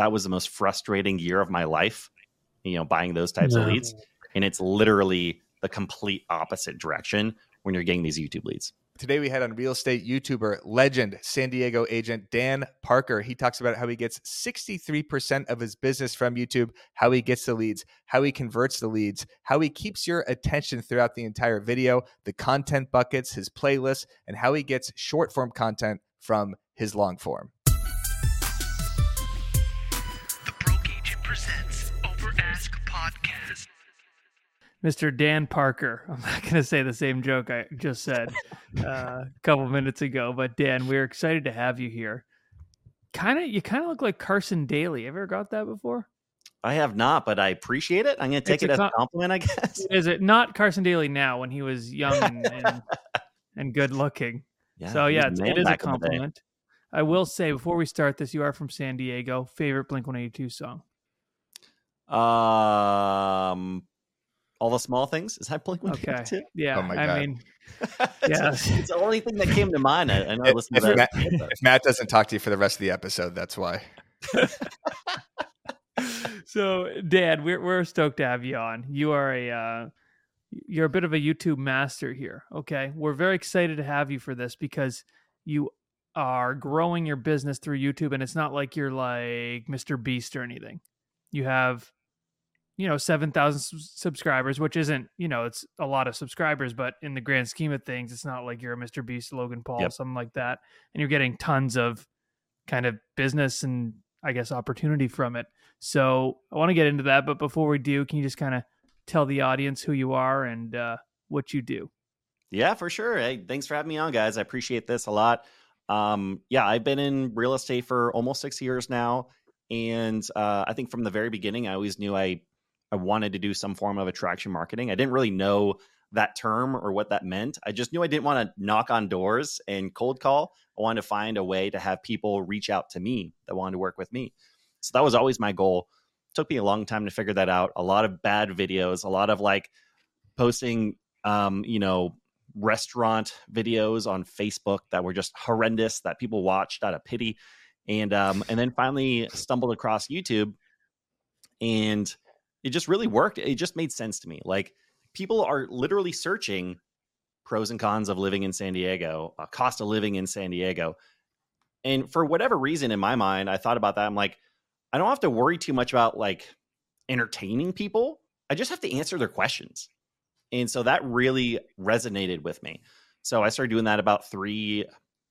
that was the most frustrating year of my life, you know, buying those types of leads. And it's literally the complete opposite direction when you're getting these YouTube leads. Today we had on real estate YouTuber legend San Diego agent Dan Parker. He talks about how he gets 63% of his business from YouTube, how he gets the leads, how he converts the leads, how he keeps your attention throughout the entire video, the content buckets, his playlists, and how he gets short form content from his long form. Mr. Dan Parker. I'm not going to say the same joke I just said uh, a couple minutes ago, but Dan, we're excited to have you here. Kind of, you kind of look like Carson Daly. Ever got that before? I have not, but I appreciate it. I'm going to take It's it a as a compliment, I guess. Is it not Carson Daly now when he was young and, and, and good looking? so yeah, it's, it is a back in the day. compliment. I will say before we start this, you are from San Diego. Favorite Blink 182 song? Um, all the small things. Is that Blink One Okay. Eighty Two? Yeah, Oh my I God. mean, it's, it's the only thing that came to mind. I, I know I If, listened if to Matt, if Matt doesn't talk to you for the rest of the episode, that's why. so Dad, we're we're stoked to have you on. You are a uh, you're a bit of a YouTube master here. Okay, we're very excited to have you for this because you are growing your business through YouTube, and it's not like you're like Mr. Beast or anything. You have you know 7000 subscribers which isn't you know it's a lot of subscribers but in the grand scheme of things it's not like you're a mr beast logan paul Yep. something like that and you're getting tons of kind of business and i guess opportunity from it so i want to get into that but before we do can you just kind of tell the audience who you are and uh, what you do Yeah, for sure. Hey, thanks for having me on, guys. I appreciate this a lot. Um, yeah, I've been in real estate for almost six years now, and uh, I think from the very beginning, I always knew I I wanted to do some form of attraction marketing. I didn't really know that term or what that meant. I just knew I didn't want to knock on doors and cold call. I wanted to find a way to have people reach out to me that wanted to work with me. So that was always my goal. It took me a long time to figure that out. A lot of bad videos, a lot of like posting, um, you know, restaurant videos on Facebook that were just horrendous that people watched out of pity. And um, and then finally stumbled across YouTube and it just really worked. It just made sense to me. Like people are literally searching pros and cons of living in San Diego, uh, cost of living in San Diego. And for whatever reason in my mind, I thought about that. I'm like, I don't have to worry too much about like entertaining people. I just have to answer their questions. And so that really resonated with me. So I started doing that about three,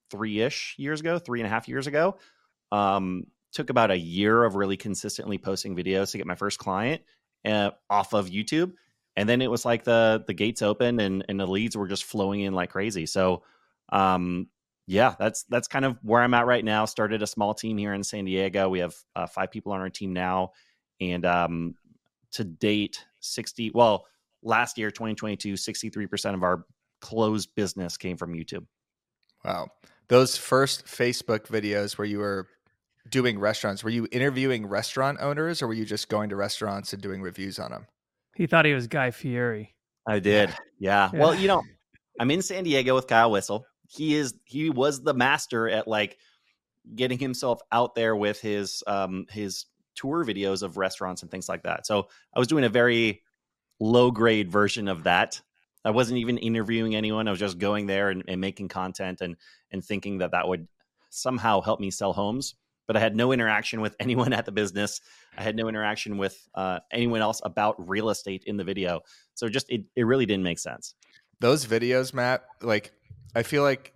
three ish years ago, three and a half years ago. Um, took about a year of really consistently posting videos to get my first client uh, off of YouTube. And then it was like the the gates opened and and the leads were just flowing in like crazy. So um yeah, that's that's kind of where I'm at right now. Started a small team here in San Diego. We have uh, five people on our team now, and um, to date, sixty. Well, last year, 2022, 63 percent of our closed business came from YouTube. Wow. Those first Facebook videos where you were doing restaurants, were you interviewing restaurant owners or were you just going to restaurants and doing reviews on them? he thought he was guy fieri I did, yeah. Yeah. Well, you know, I'm in San Diego with Kyle Whissel. He is he was the master at like getting himself out there with his um his tour videos of restaurants and things like that. So I was doing a very low grade version of that. I wasn't even interviewing anyone. I was just going there and, and making content and and thinking that that would somehow help me sell homes. But I had no interaction with anyone at the business. I had no interaction with uh, anyone else about real estate in the video. So just it, it really didn't make sense. Those videos, Matt, like I feel like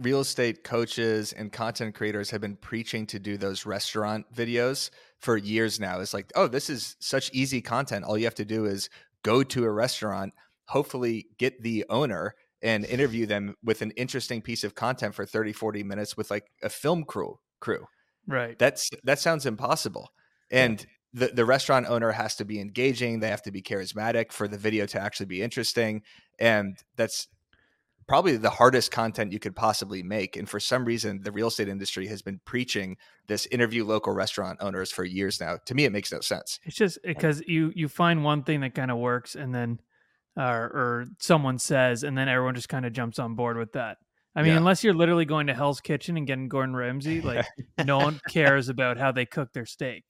real estate coaches and content creators have been preaching to do those restaurant videos for years now. It's like, oh, this is such easy content. All you have to do is go to a restaurant, hopefully get the owner and interview them with an interesting piece of content for 30, 40 minutes with like a film crew crew. Right That's that sounds impossible. And the, the restaurant owner has to be engaging, they have to be charismatic for the video to actually be interesting. And that's probably the hardest content you could possibly make. And for some reason, the real estate industry has been preaching this interview local restaurant owners for years now. To me, it makes no sense. It's just because you you find one thing that kind of works, and then, uh, or someone says, and then everyone just kind of jumps on board with that. I mean, Yeah. unless you're literally going to Hell's Kitchen and getting Gordon Ramsay, like no one cares about how they cook their steak.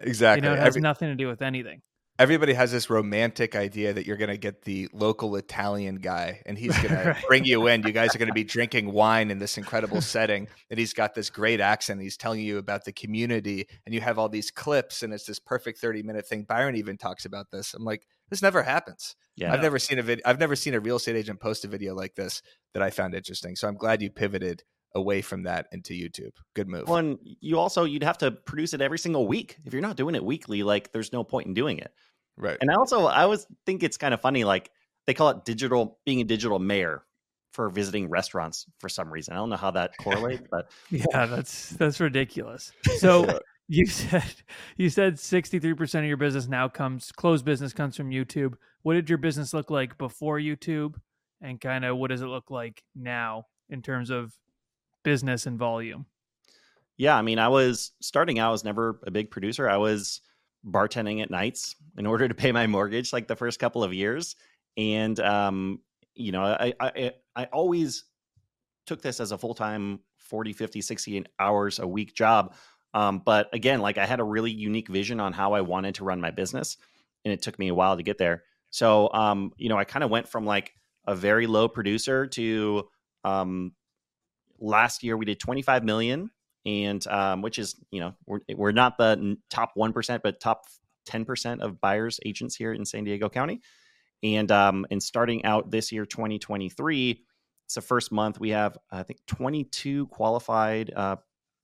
Exactly. You know, it has Every- nothing to do with anything. Everybody has this romantic idea that you're going to get the local Italian guy and he's going Right. to bring you in. You guys are going to be drinking wine in this incredible setting. And he's got this great accent. He's telling you about the community and you have all these clips and it's this perfect 30 minute thing. Byron even talks about this. I'm like, this never happens. Yeah. I've never seen a video. I've never seen a real estate agent post a video like this that I found interesting. So I'm glad you pivoted away from that into YouTube. Good move. One, you also you'd have to produce it every single week. If you're not doing it weekly, like there's no point in doing it. Right. And I also I always think it's kind of funny, like they call it digital being a digital mayor for visiting restaurants for some reason. I don't know how that correlates, but Yeah, that's that's ridiculous. So you said you said 63% of your business now comes closed business comes from YouTube. What did your business look like before YouTube and kind of what does it look like now in terms of business and volume? yeah, I mean, I was starting out. I was never a big producer. I was bartending at nights in order to pay my mortgage, like the first couple of years. And um, you know, I I I always took this as a full time 40, 50, 60 hours a week job. Um, but again, like I had a really unique vision on how I wanted to run my business, and it took me a while to get there. So, um, you know, I kind of went from like a very low producer to um, last year we did 25 million, and um, which is you know we're we're not the top one percent, but top 10 percent of buyers agents here in San Diego County. And um, and starting out this year, 2023, it's the first month we have I think 22 qualified uh,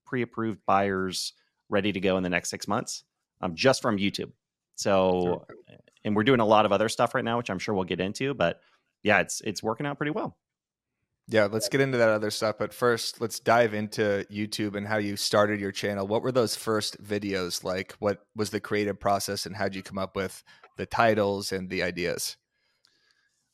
pre-approved buyers ready to go in the next six months, um, just from YouTube. So, and we're doing a lot of other stuff right now, which I'm sure we'll get into. But yeah, it's it's working out pretty well. Yeah, let's get into that other stuff. But first, let's dive into YouTube and how you started your channel. What were those first videos like? What was the creative process and how did you come up with the titles and the ideas?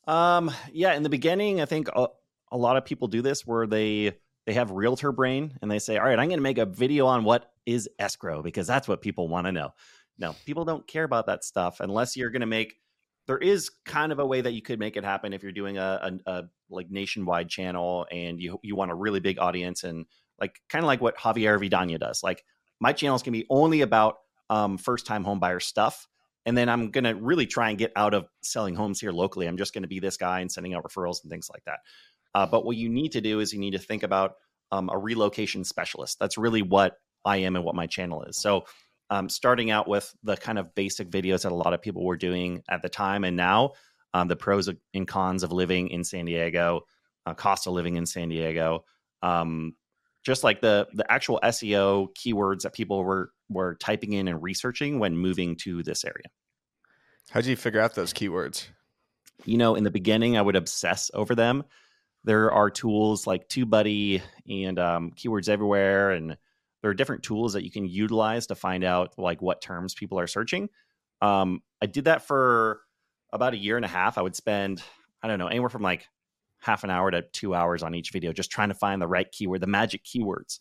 Um, yeah, in the beginning, I think a, a lot of people do this where they they have realtor brain and they say, "All right, I'm going to make a video on what is escrow because that's what people want to know." No, people don't care about that stuff unless you're going to make. There is kind of a way that you could make it happen if you're doing a, a, a like nationwide channel and you you want a really big audience and like kind of like what Javier Vidana does. Like my channels can be only about um, first time home buyer stuff and then I'm going to really try and get out of selling homes here locally. I'm just going to be this guy and sending out referrals and things like that. Uh, but what you need to do is you need to think about um, a relocation specialist. That's really what I am and what my channel is. So, um, starting out with the kind of basic videos that a lot of people were doing at the time and now, um, the pros and cons of living in San Diego, uh, cost of living in San Diego, um, just like the the actual SEO keywords that people were were typing in and researching when moving to this area. How did you figure out those keywords? you know, in the beginning, I would obsess over them. There are tools like TubeBuddy and um, Keywords Everywhere, and there are different tools that you can utilize to find out like what terms people are searching. Um, I did that for about a year and a half. I would spend, I don't know, anywhere from like half an hour to two hours on each video, just trying to find the right keyword, the magic keywords.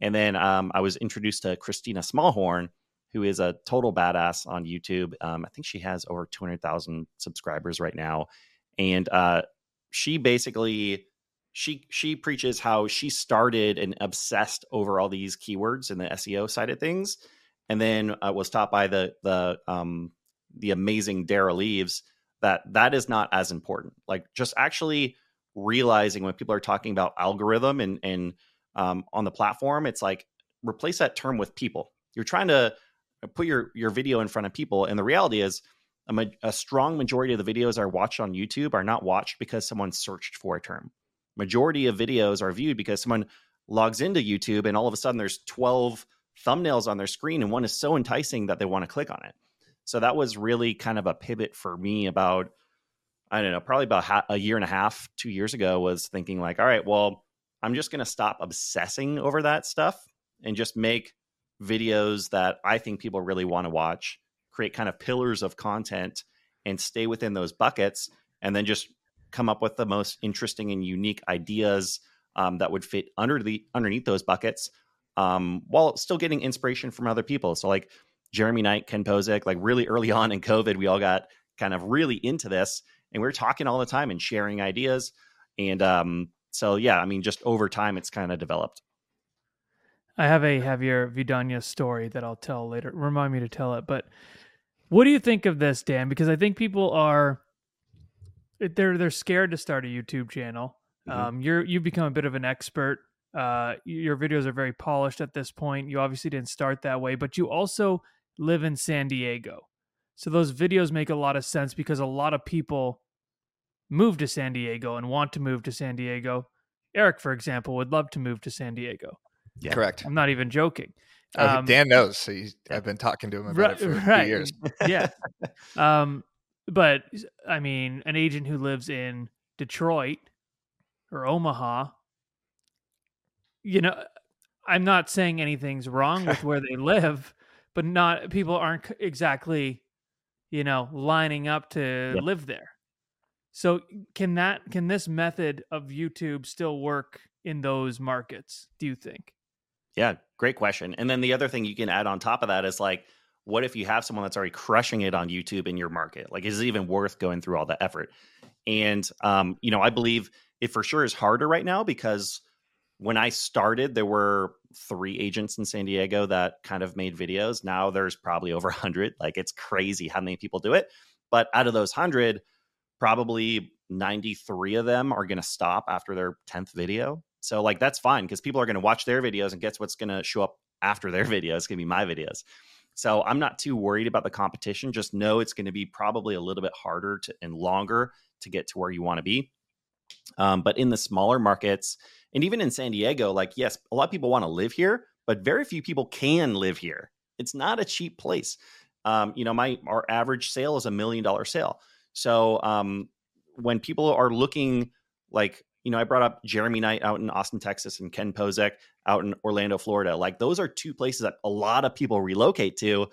And then um, I was introduced to Christina Smallhorn, who is a total badass on YouTube. Um, I think she has over 200,000 subscribers right now. And uh, she basically she she preaches how she started and obsessed over all these keywords in the SEO side of things, and then uh, was taught by the the um, the amazing Derral Eves that that is not as important. Like just actually realizing when people are talking about algorithm and and um, on the platform, it's like replace that term with people. You're trying to put your your video in front of people, and the reality is a, ma- a strong majority of the videos are watched on YouTube are not watched because someone searched for a term. Majority of videos are viewed because someone logs into YouTube and all of a sudden there's 12 thumbnails on their screen and one is so enticing that they want to click on it. So that was really kind of a pivot for me about I don't know, probably about ha- a year and a half, 2 years ago was thinking like, all right, well, I'm just going to stop obsessing over that stuff and just make videos that I think people really want to watch, create kind of pillars of content and stay within those buckets and then just come up with the most interesting and unique ideas um, that would fit under the underneath those buckets um, while still getting inspiration from other people. So like Jeremy Knight, Ken Pozek, like really early on in COVID, we all got kind of really into this and we were talking all the time and sharing ideas. And um, so yeah, I mean, just over time, it's kind of developed. I have a Javier Vidana story that I'll tell later. Remind me to tell it. But what do you think of this, Dan? Because I think people are they're they're scared to start a YouTube channel. Mhm. Um, you're you've become a bit of an expert. Uh, your videos are very polished at this point. You obviously didn't start that way, but you also live in San Diego, so those videos make a lot of sense because a lot of people move to San Diego and want to move to San Diego. Eric, for example, would love to move to San Diego. Yeah. Correct. I'm not even joking. Oh, Um, Dan knows. So he's, I've been talking to him about it for a few years. yeah. Um, but I mean, an agent who lives in Detroit or Omaha, you know, I'm not saying anything's wrong with where they live, but not people aren't exactly, you know, lining up to Yep. live there. So can that can this method of YouTube still work in those markets? Do you think? Yeah, great question. And then the other thing you can add on top of that is like, what if you have someone that's already crushing it on YouTube in your market? Like, is it even worth going through all the effort? And um, you know, I believe it for sure is harder right now because when I started, there were three agents in San Diego that kind of made videos. Now there's probably over 100. Like, it's crazy how many people do it. But out of those 100, probably 93 of them are going to stop after their 10th video. So, like, that's fine because people are going to watch their videos and guess what's going to show up after their videos? It's going to be my videos. So, I'm not too worried about the competition. Just know it's going to be probably a little bit harder to, and longer to get to where you want to be. Um, but in the smaller markets, and even in San Diego, like, yes, a lot of people want to live here, but very few people can live here. It's not a cheap place. Um, you know, my our average sale is a million dollar sale. So um, when people are looking like, you know, I brought up Jeremy Knight out in Austin, Texas, and Ken Pozek out in Orlando, Florida. Like those are two places that a lot of people relocate to.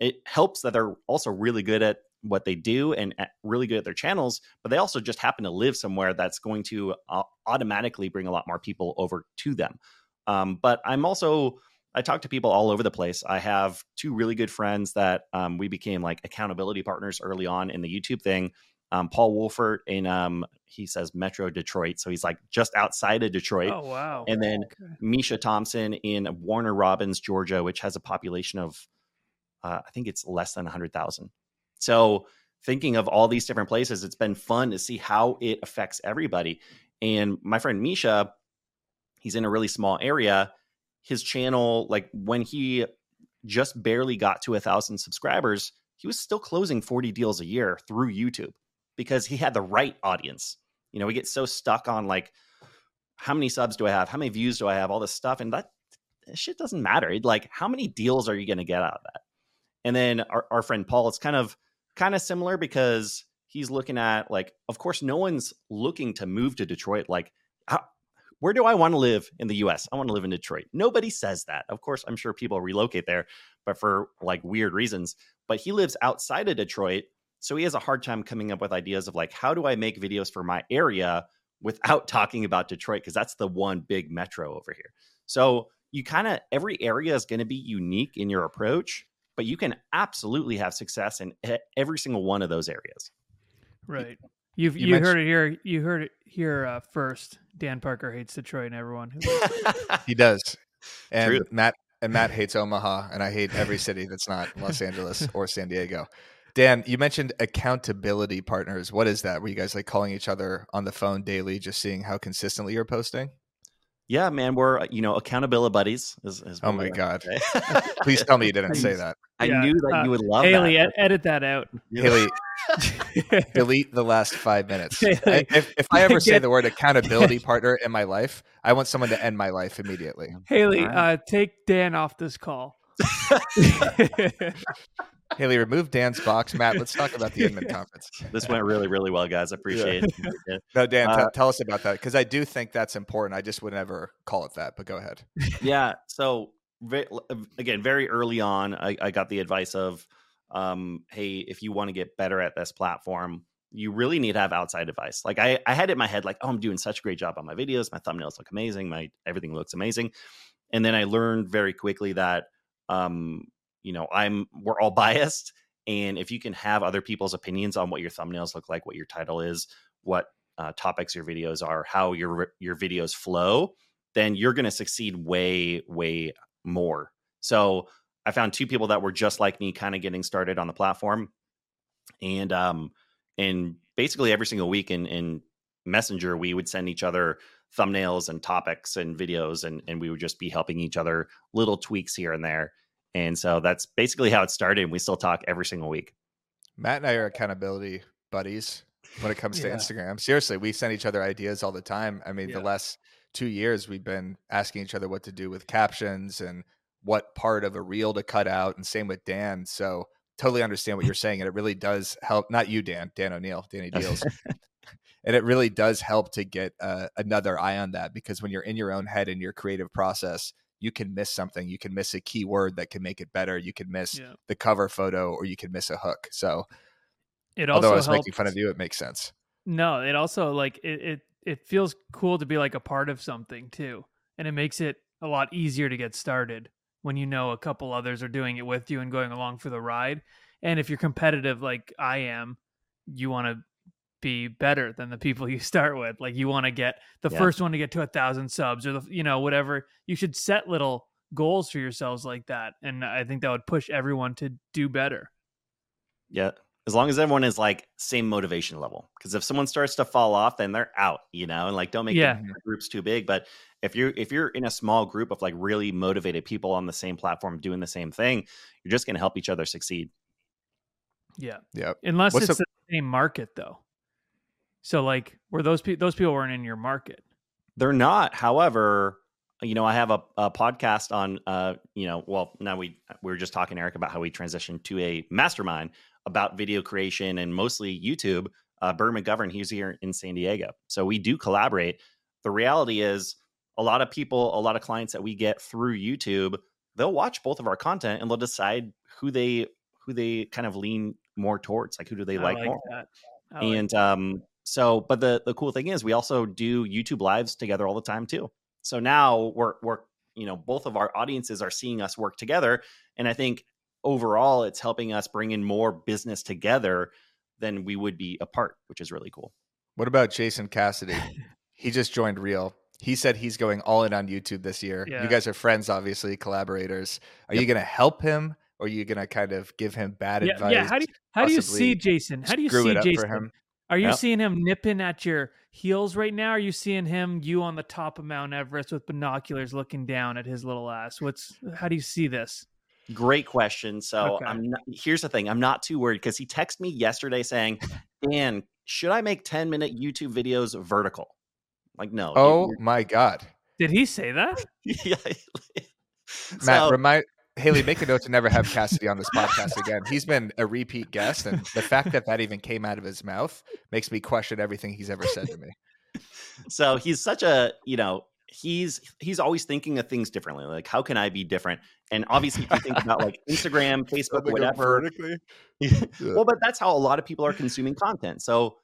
It helps that they're also really good at what they do and at- really good at their channels, but they also just happen to live somewhere that's going to uh, automatically bring a lot more people over to them. Um, but I'm also I talk to people all over the place. I have two really good friends that um, we became like accountability partners early on in the YouTube thing. Um, Paul Wolfert in um, he says Metro Detroit, so he's like just outside of Detroit. Oh wow! And then Okay. Misha Thompson in Warner Robins, Georgia, which has a population of, uh, I think it's less than 100,000. So, thinking of all these different places, it's been fun to see how it affects everybody. And my friend Misha, he's in a really small area. His channel, like when he just barely got to a thousand subscribers, he was still closing 40 deals a year through YouTube because he had the right audience. You know, we get so stuck on like, how many subs do I have? How many views do I have? All this stuff. And that, shit doesn't matter. Like, how many deals are you going to get out of that? And then our, our friend Paul, it's kind of kind of similar because he's looking at like, of course, no one's looking to move to Detroit. Like, how, where do I want to live in the US? I want to live in Detroit. Nobody says that. Of course, I'm sure people relocate there, but for like weird reasons. But he lives outside of Detroit. So he has a hard time coming up with ideas of like, how do I make videos for my area without talking about Detroit? Because that's the one big metro over here. So you kind of, every area is going to be unique in your approach, but you can absolutely have success in every single one of those areas. Right. You've you you, heard it here. You heard it here uh, first. Dan Parker hates Detroit, and everyone. He does. And True. Matt and Matt hates Omaha, and I hate every city that's not Los Angeles or San Diego. Dan, you mentioned accountability partners. What is that? Were you guys like calling each other on the phone daily, just seeing how consistently you're posting? yeah, man, we're, you know, accountability buddies. Is, is Oh my God. like to say. Please tell me you didn't say that. I Yeah, knew that uh, you would love Haley, that. ed- edit that out. Haley, delete the last five minutes. I- if, if I ever say the word accountability partner in my life, I want someone to end my life immediately. Haley, All right. uh, take Dan off this call. Haley, remove Dan's box. Matt, let's talk about the Inman conference. this went really, really well, guys. I appreciate it. No, Dan, t- Uh, tell us about that because I do think that's important. I just would never call it that, but go ahead. yeah. So ve- again, very early on, I, I got the advice of, um, hey, if you want to get better at this platform, you really need to have outside advice. Like I, I had it in my head, like, oh, I'm doing such a great job on my videos. My thumbnails look amazing. My everything looks amazing. And then I learned very quickly that, um, you know, I'm we're all biased, and if you can have other people's opinions on what your thumbnails look like, what your title is, what uh, topics your videos are, how your your videos flow, then you're going to succeed way way more. So I found two people that were just like me, kind of getting started on the platform, and um, and basically every single week in in Messenger, we would send each other thumbnails and topics and videos, and and we would just be helping each other little tweaks here and there. And so that's basically how it started. And we still talk every single week. Matt and I are accountability buddies when it comes to Instagram. Seriously, we send each other ideas all the time. I mean, Yeah. the last two years we've been asking each other what to do with captions and what part of a reel to cut out, and same with Dan. So totally understand what you're saying, and it really does help. Not you, Dan, Dan O'Neill, Danny Deals. and it really does help to get uh, another eye on that because when you're in your own head in your creative process you can miss something you can miss a keyword that can make it better you can miss Yeah. the cover photo or you can miss a hook so It although also i was helps. making fun of you it makes sense No, it also like it, it it feels cool to be like a part of something too. And it makes it a lot easier to get started when you know a couple others are doing it with you and going along for the ride. And if you're competitive like I am, you want to be better than the people you start with. Like you want to get the Yeah. first one to get to a thousand subs or the you know whatever. You should set little goals for yourselves like that, and I think that would push everyone to do better. Yeah. As long as everyone is like same motivation level. Because if someone starts to fall off, then they're out, you know, and like don't make Yeah. the groups too big. But if you're if you're in a small group of like really motivated people on the same platform doing the same thing, you're just gonna help each other succeed. Yeah. Yeah. Unless What's it's the- the same market though. So like were those people those people weren't in your market. They're not. However, you know, I have a, a podcast on, uh, you know, well, now we we were just talking, Eric, about how we transitioned to a mastermind about video creation and mostly YouTube. Uh, Bert McGovern, he's here in San Diego, so we do collaborate. The reality is, a lot of people, a lot of clients that we get through YouTube, they'll watch both of our content and they'll decide who they who they kind of lean more towards, like who do they I like, like more. Like and um so but the the cool thing is we also do youtube lives together all the time too so now we're we're you know both of our audiences are seeing us work together and i think overall it's helping us bring in more business together than we would be apart which is really cool what about jason cassidy he just joined real he said he's going all in on youtube this year Yeah. you guys are friends obviously collaborators are Yep. you going to help him or are you going to kind of give him bad yeah, advice yeah. How do you how do you see Jason? How do you screw see it up Jason? For him Are you Yep. seeing him nipping at your heels right now? Are you seeing him you on the top of Mount Everest with binoculars looking down at his little ass? What's how do you see this? great question so Okay. i'm not, here's the thing i'm not too worried because he texted me yesterday saying dan should i make 10 minute youtube videos vertical like no oh my god Did he say that? yeah Matt, So- remind Haley, make a note to never have Cassidy on this podcast again. He's been a repeat guest, and the fact that that even came out of his mouth makes me question everything he's ever said to me. so he's such a you know he's he's always thinking of things differently. Like how can i be different? And obviously if you think about like instagram facebook whatever well but that's how a lot of people are consuming content. So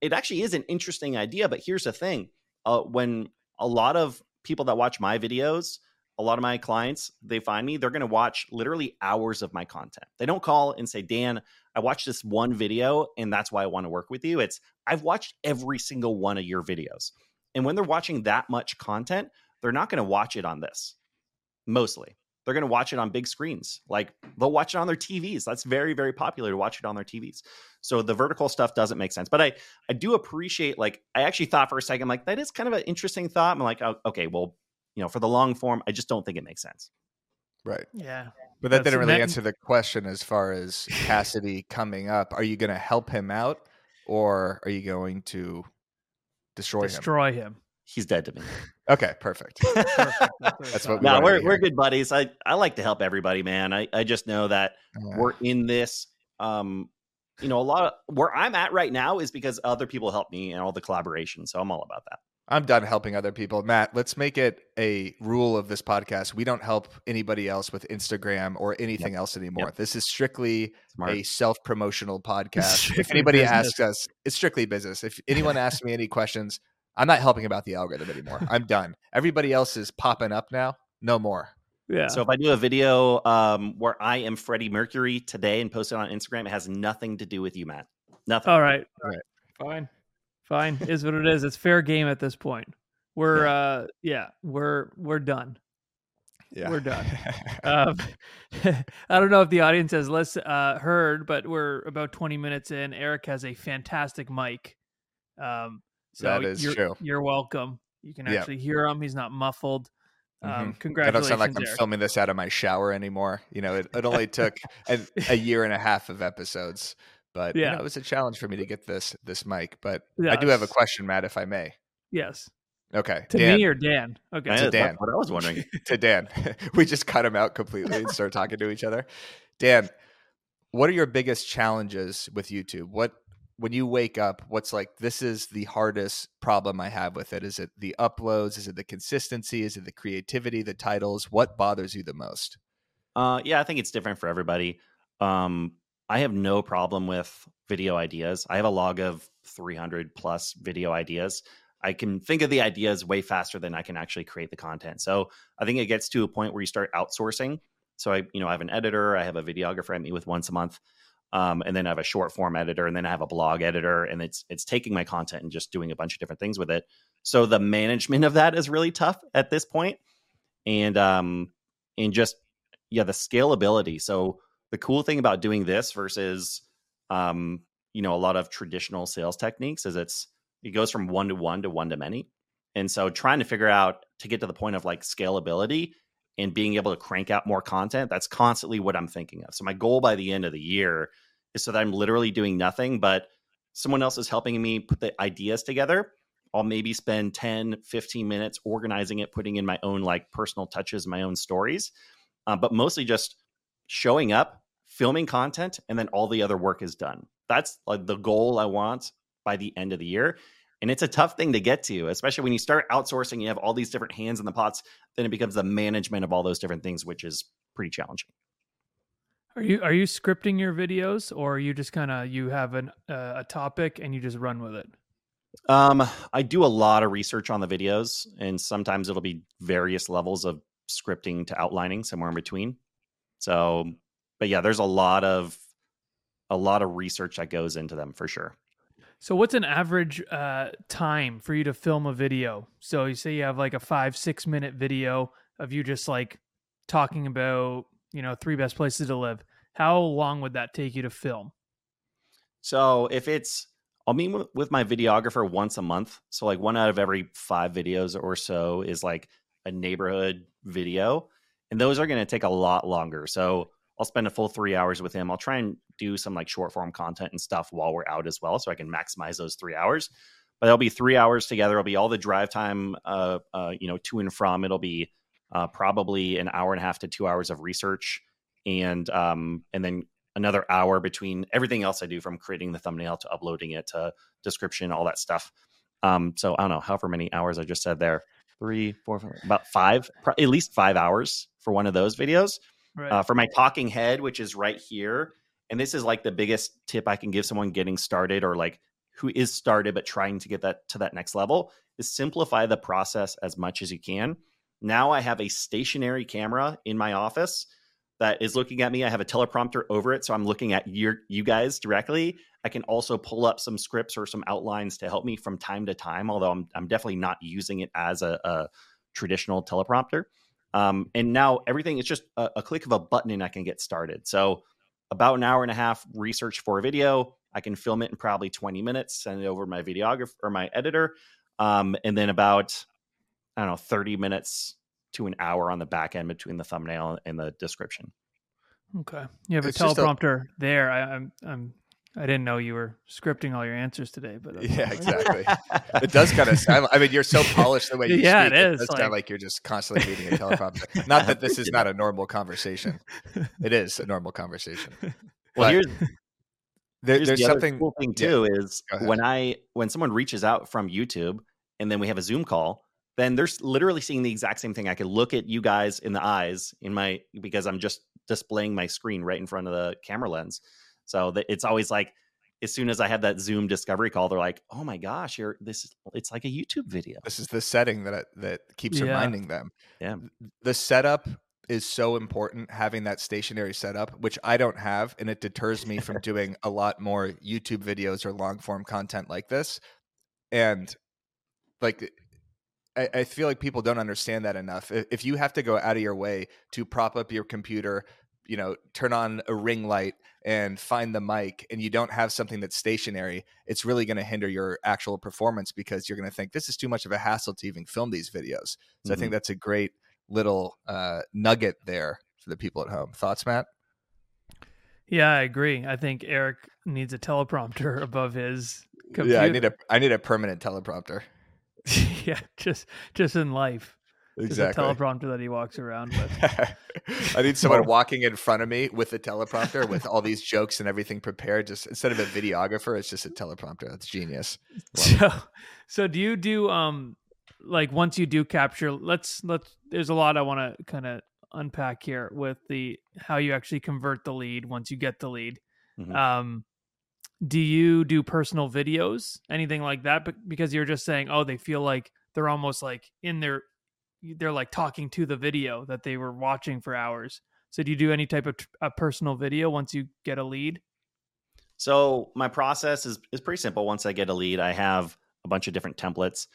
it actually is an interesting idea but here's the thing. Uh, when a lot of people that watch my videos a lot of my clients they find me they're going to watch literally hours of my content. They don't call and say dan i watched this one video and that's why i want to work with you. It's i've watched every single one of your videos. And when they're watching that much content they're not going to watch it on this mostly. They're going to watch it on big screens. Like they'll watch it on their tvs that's very very popular to watch it on their tvs so the vertical stuff doesn't make sense. But i i do appreciate like i actually thought for a second like that is kind of an interesting thought. I'm like oh, okay well you know for the long form i just don't think it makes sense Right. Yeah. But that That's- didn't really that- answer the question as far as Cassidy coming up. Are you going to help him out or are you going to destroy him? Destroy him. he's dead to me Okay, perfect. Perfect. That's, That's what we no, we're we're good buddies i i like to help everybody man i i just know that Uh, we're in this um you know a lot of where i'm at right now is because other people help me and all the collaboration so i'm all about that I'm done helping other people. Matt, let's make it a rule of this podcast. We don't help anybody else with Instagram or anything else anymore. This is strictly smart a self promotional podcast. If anybody business. asks us, it's strictly business. If anyone asks me any questions, I'm not helping about the algorithm anymore. I'm done. Everybody else is popping up now. No more. yeah. So if I do a video um, where I am Freddie Mercury today and post it on Instagram, it has nothing to do with you, Matt. Nothing. All right. All right. Fine. Fine, is what it is. It's fair game at this point. We're uh yeah, we're we're done. Yeah, We're done. Um, I don't know if the audience has less uh, heard, but we're about 20 minutes in. Eric has a fantastic mic. Um, so That is you're, true. You're welcome. You can Yeah. actually hear him. He's not muffled. Um, Mhm. I don't sound like I'm Eric. filming this out of my shower anymore. You know, it, it only took a, a year and a half of episodes, but you Yeah. know, it was a challenge for me to get this this mic. But Yeah, I do have a question, Matt, if I may. Yes. Okay, To Dan, me or Dan? Okay. Yeah, to that's Dan. what I was wondering. to Dan. we just cut him out completely and start talking to each other. Dan, what are your biggest challenges with YouTube? What when you wake up, what's like this is the hardest problem I have with it? Is it the uploads? Is it the consistency? Is it the creativity, the titles? What bothers you the most? Uh, yeah, I think it's different for everybody. Um, I have no problem with video ideas. I have a log of 300 plus video ideas. I can think of the ideas way faster than I can actually create the content. So I think it gets to a point where you start outsourcing. So I, you know, I have an editor, I have a videographer I meet with once a month, um, and then I have a short form editor, and then I have a blog editor, and it's it's taking my content and just doing a bunch of different things with it. So the management of that is really tough at this point, and um, and just yeah, the scalability. So the cool thing about doing this versus um, you know, a lot of traditional sales techniques is it's it goes from one to one to one to many. And so trying to figure out to get to the point of like scalability and being able to crank out more content, that's constantly what I'm thinking of. So my goal by the end of the year is so that I'm literally doing nothing, but someone else is helping me put the ideas together. I'll maybe spend 10, 15 minutes organizing it, putting in my own like personal touches, my own stories, uh, but mostly just showing up, filming content, and then all the other work is done. That's like the goal I want by the end of the year. And it's a tough thing to get to, especially when you start outsourcing, you have all these different hands in the pots, then it becomes the management of all those different things, which is pretty challenging. Are you are you scripting your videos, or you just kind of you have an uh, a topic and you just run with it? Um, I do a lot of research on the videos, and sometimes it'll be various levels of scripting to outlining, somewhere in between. So, but yeah, there's a lot of a lot of research that goes into them for sure. So, what's an average uh, time for you to film a video? So, you say you have like a five, six minute video of you just like talking about, you know, three best places to live. How long would that take you to film? So if it's, I'll meet with- with my videographer once a month. So like one out of every five videos or so is like a neighborhood video, and those are going to take a lot longer. So I'll spend a full three hours with him. I'll try and do some like short form content and stuff while we're out as well, so I can maximize those three hours. But it'll be three hours together. It'll be all the drive time, uh, uh, you know, to and from. It'll be uh, probably an hour and a half to two hours of research, and um, and then another hour between everything else I do from creating the thumbnail to uploading it to description, all that stuff. Um, so I don't know, however many hours I just said there, three, four, five, about five, at least five hours for one of those videos. Right. Uh, for my talking head, which is right here, and this is like the biggest tip I can give someone getting started or like who is started but trying to get that to that next level is simplify the process as much as you can. Now I have a stationary camera in my office that is looking at me. I have a teleprompter over it, so I'm looking at your you guys directly. I can also pull up some scripts or some outlines to help me from time to time, although I'm I'm definitely not using it as a, a traditional teleprompter. Um, and now everything is just a, a click of a button and I can get started. So about an hour and a half research for a video. I can film it in probably 20 minutes, send it over to my videographer or my editor. Um, and then about, I don't know, 30 minutes to an hour on the back end between the thumbnail and the description. okay. You have a It's a- teleprompter there. I, I'm, I'm, I didn't know you were scripting all your answers today, but that's- Yeah, exactly. it does kind of sound. I mean, you're so polished the way you Yeah, speak. it is, does like- sound like you're just constantly reading a teleprompter. Not that this is not a normal conversation. It is a normal conversation. Well, But here's There, Here's there's the other something. cool thing yeah, too is when I when someone reaches out from YouTube and then we have a Zoom call, then they're literally seeing the exact same thing. I can look at you guys in the eyes in my because I'm just displaying my screen right in front of the camera lens. So that it's always like as soon as I have that Zoom discovery call, they're like, "Oh my gosh, you're this. is It's like a YouTube video." This is the setting that that keeps Yeah. reminding them. Yeah. The setup is so important. Having that stationary setup, which I don't have, and it deters me from doing a lot more YouTube videos or long form content like this. and like I, I feel like people don't understand that enough. If, if you have to go out of your way to prop up your computer, you know, turn on a ring light and find the mic, and you don't have something that's stationary, it's really going to hinder your actual performance because you're going to think this is too much of a hassle to even film these videos. So I Mhm. think that's a great little uh, nugget there for the people at home. Thoughts, Matt? Yeah, I agree. I think Eric needs a teleprompter above his computer. Yeah, I need a I need a permanent teleprompter. yeah, just just in life. Just a Exactly. teleprompter that he walks around with. I need someone walking in front of me with a teleprompter with all these jokes and everything prepared. Just instead of a videographer, it's just a teleprompter. That's genius. So, so do you do um like once you do capture? Let's let's. There's a lot I want to kind of unpack here with the how you actually convert the lead once you get the lead. Mhm. Um, do you do personal videos, anything like that? But because you're just saying, oh, they feel like they're almost like in their, they're like talking to the video that they were watching for hours. So do you do any type of a personal video once you get a lead? So my process is is pretty simple. Once I get a lead, I have a bunch of different templates.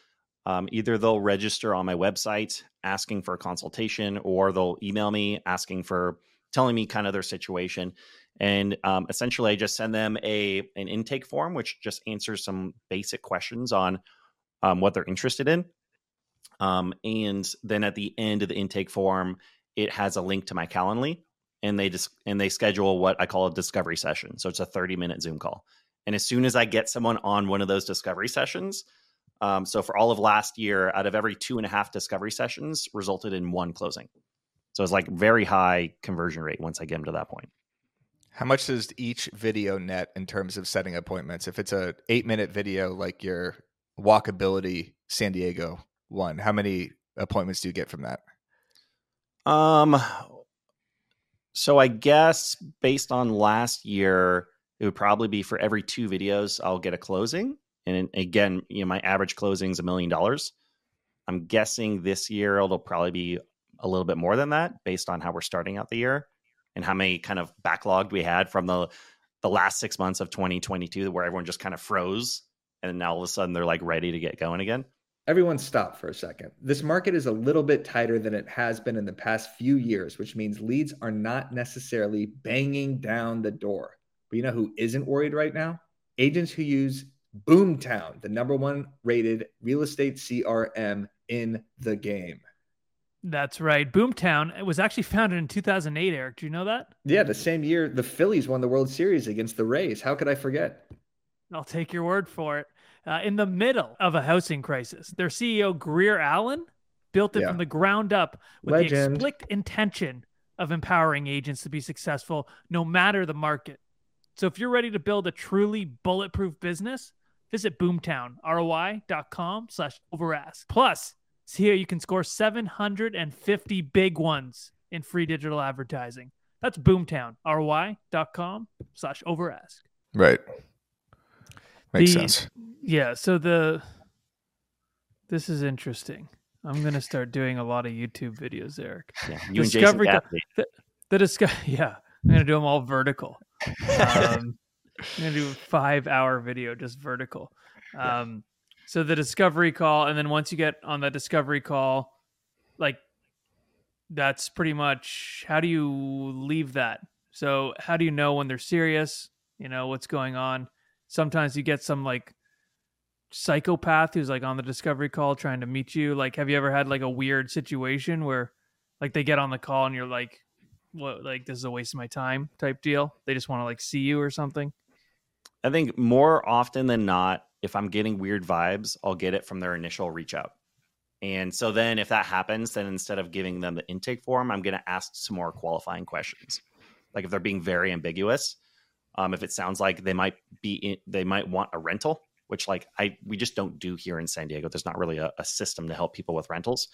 Um, either they'll register on my website asking for a consultation, or they'll email me asking for telling me kind of their situation. And um, essentially, I just send them a an intake form, which just answers some basic questions on um, what they're interested in. Um, and then at the end of the intake form, it has a link to my Calendly, and they just and they schedule what I call a discovery session. So it's a 30 minute Zoom call. And as soon as I get someone on one of those discovery sessions, um, so for all of last year, out of every two and a half discovery sessions, resulted in one closing. So it's like very high conversion rate once I get them to that point. How much does each video net in terms of setting appointments? If it's a eight minute video like your walkability San Diego one, how many appointments do you get from that? Um, so I guess based on last year, it would probably be for every two videos I'll get a closing. And again, you know, my average closing is a million dollars. I'm guessing this year it'll probably be a little bit more than that based on how we're starting out the year and how many kind of backlogged we had from the the last six months of 2022 where everyone just kind of froze and now all of a sudden they're like ready to get going again. Everyone stop for a second. This market is a little bit tighter than it has been in the past few years, which means leads are not necessarily banging down the door. But you know who isn't worried right now? Agents who use Boomtown, the number one rated real estate CRM in the game. That's right. Boomtown it was actually founded in 2008. Eric, do you know that? Yeah, the same year the Phillies won the World Series against the Rays. How could I forget? I'll take your word for it. Uh, in the middle of a housing crisis, their CEO Grier Allen built it Yeah. from the ground up with the explicit intention of empowering agents to be successful no matter the market. So if you're ready to build a truly bulletproof business, visit boomtown, roi.com slash overask. Plus, see here you can score 750 big ones in free digital advertising. That's boomtown, roi.com slash overask. Right. Makes The- sense. Yeah, so the this is interesting. I'm gonna start doing a lot of YouTube videos, Eric. Yeah. You and Jason Discovery. The, the yeah, I'm gonna do them all vertical. Um, I'm gonna do a five hour video just vertical. Um, so the discovery call, and then once you get on the discovery call, like that's pretty much how do you leave that? So how do you know when they're serious? You know what's going on. Sometimes you get some like psychopath who's like on the discovery call trying to meet you. Like, have you ever had like a weird situation where like they get on the call and you're like, what, like this is a waste of my time type deal? They just want to like see you or something. I think more often than not, if I'm getting weird vibes, I'll get it from their initial reach out. And so then if that happens, then instead of giving them the intake form, I'm going to ask some more qualifying questions. Like if they're being very ambiguous, um, if it sounds like they might be, in, they might want a rental, which like I, we just don't do here in San Diego. There's not really a, a system to help people with rentals.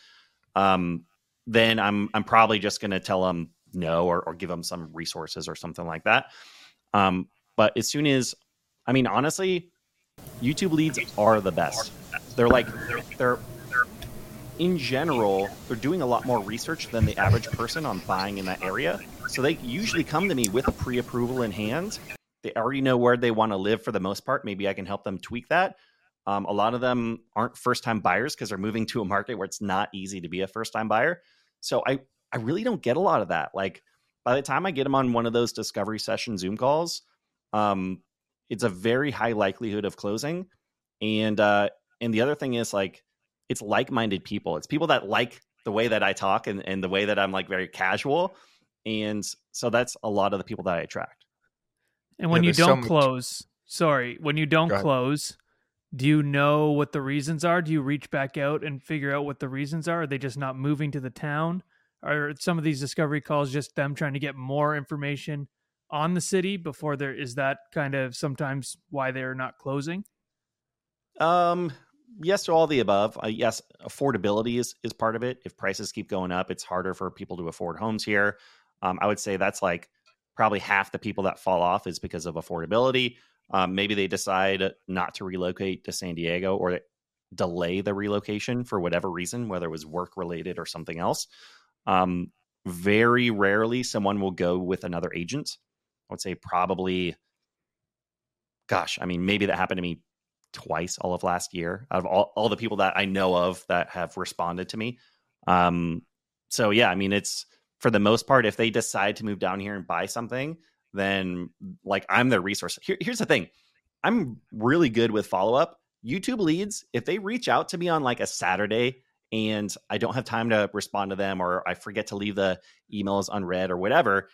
Um, then I'm, I'm probably just going to tell them no, or, or give them some resources or something like that. Um, but as soon as I mean, honestly, YouTube leads are the best. They're like they're in general, they're doing a lot more research than the average person on buying in that area. So they usually come to me with a pre-approval in hand. They already know where they want to live for the most part. Maybe I can help them tweak that. Um, a lot of them aren't first time buyers because they're moving to a market where it's not easy to be a first time buyer. So I, I really don't get a lot of that. Like by the time I get them on one of those discovery session Zoom calls, um, it's a very high likelihood of closing. And uh, and the other thing is like it's like minded people. It's people that like the way that I talk and, and the way that I'm like very casual. And so that's a lot of the people that I attract. And when Yeah, you don't much- close, sorry, when you don't close, do you know what the reasons are? Do you reach back out and figure out what the reasons are? Are they just not moving to the town? Are some of these discovery calls just them trying to get more information on the city before there is that kind of sometimes why they're not closing? Um, yes to all the above. Uh, yes, affordability is is part of it. If prices keep going up, it's harder for people to afford homes here. Um, I would say that's like probably half the people that fall off is because of affordability. Um, maybe they decide not to relocate to San Diego or delay the relocation for whatever reason, whether it was work related or something else. Um, very rarely someone will go with another agent. I would say probably, gosh, I mean, maybe that happened to me twice all of last year out of all, all the people that I know of that have responded to me. Um, so yeah, I mean, it's for the most part, if they decide to move down here and buy something, then like I'm their resource. Here, here's the thing. I'm really good with follow up. YouTube leads, if they reach out to me on like a Saturday and I don't have time to respond to them or I forget to leave the emails unread or whatever,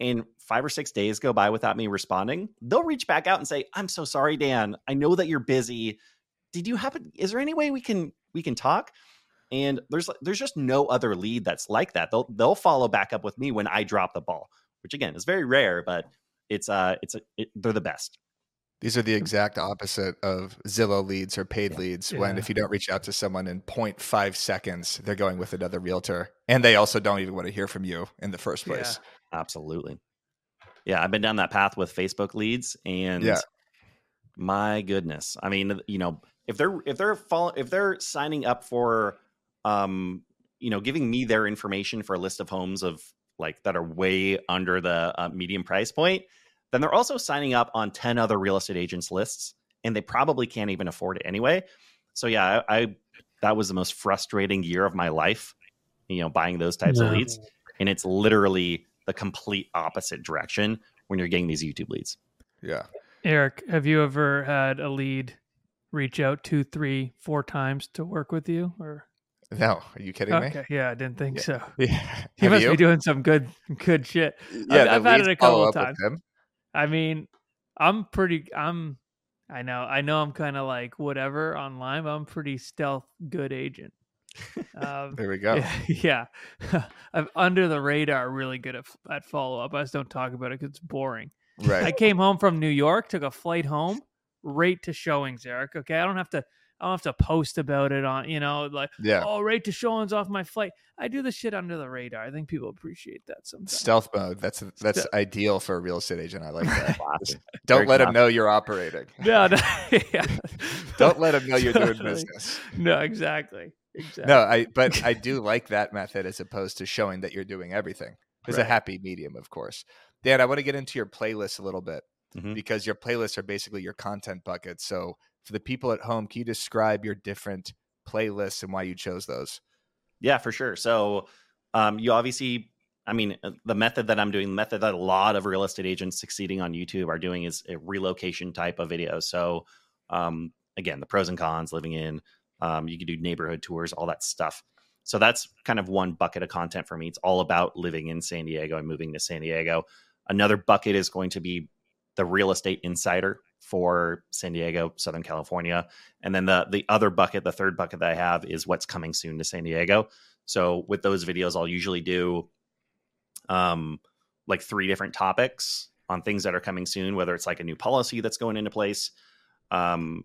and five or six days go by without me responding, they'll reach back out and say, "I'm so sorry, Dan. I know that you're busy. Did you happen? Is there any way we can we can talk?" And there's there's just no other lead that's like that. They'll they'll follow back up with me when I drop the ball, which again is very rare, but it's uh it's a, it, they're the best. These are the exact opposite of Zillow leads or paid leads. When if you don't reach out to someone in 0.5 seconds, they're going with another realtor, and they also don't even want to hear from you in the first place. Absolutely. Yeah, I've been down that path with Facebook leads and Yeah. my goodness. I mean, you know, if they're if they're follow, if they're signing up for um, you know, giving me their information for a list of homes of like that are way under the uh, medium price point, then they're also signing up on 10 other real estate agents lists and they probably can't even afford it anyway. So yeah, I, I that was the most frustrating year of my life, you know, buying those types of leads and it's literally the complete opposite direction when you're getting these YouTube leads. Yeah. Eric, have you ever had a lead reach out two, three, four times to work with you? Or No, are you kidding me? yeah, I didn't think Yeah. so. Yeah. He must you? be doing some good, good shit. yeah, the I've had it a couple of times. I mean, I'm pretty. I'm. I know. I know. I'm kind of like whatever online. But I'm pretty stealth good agent. Um, There we go. yeah, I'm under the radar. Really good at at follow up. I just don't talk about it because it's boring. Right. I came home from New York, took a flight home, right to showings, Eric. Okay, I don't have to. I don't have to post about it on. You know, like Yeah. oh, right to showings off my flight. I do the shit under the radar. I think people appreciate that sometimes. Stealth mode. That's that's Ste- ideal for a real estate agent. I like that. Don't Very let them know you're operating. No, no, yeah. Don't let them know you're doing business. No, exactly. Exactly. No, I but I do like that method as opposed to showing that you're doing everything. There's a happy medium, of course. Dan, I want to get into your playlist a little bit Mhm. because your playlists are basically your content buckets. So for the people at home, can you describe your different playlists and why you chose those? Yeah, for sure. So, um, you obviously, I mean, uh, the method that I'm doing, the method that a lot of real estate agents succeeding on YouTube are doing is a relocation type of video. So, um, again, the pros and cons, living in, um, you can do neighborhood tours, all that stuff. So that's kind of one bucket of content for me. It's all about living in San Diego and moving to San Diego. Another bucket is going to be the real estate insider for San Diego, Southern California. And then the the other bucket, the third bucket that I have is what's coming soon to San Diego. So with those videos, I'll usually do um like three different topics on things that are coming soon, whether it's like a new policy that's going into place, um,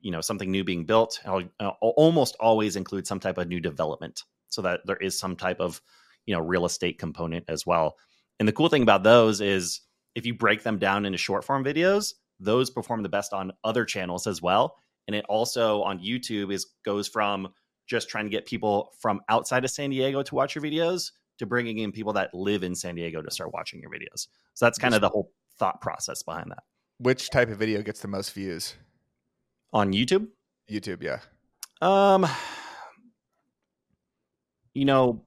you know, something new being built. I'll, I'll almost always include some type of new development so that there is some type of, you know, real estate component as well. And the cool thing about those is if you break them down into short form videos, those perform the best on other channels as well. And it also on YouTube is goes from just trying to get people from outside of San Diego to watch your videos to bringing in people that live in San Diego to start watching your videos. So that's kind of the whole thought process behind that. Which type of video gets the most views? On YouTube, YouTube, yeah. Um, you know,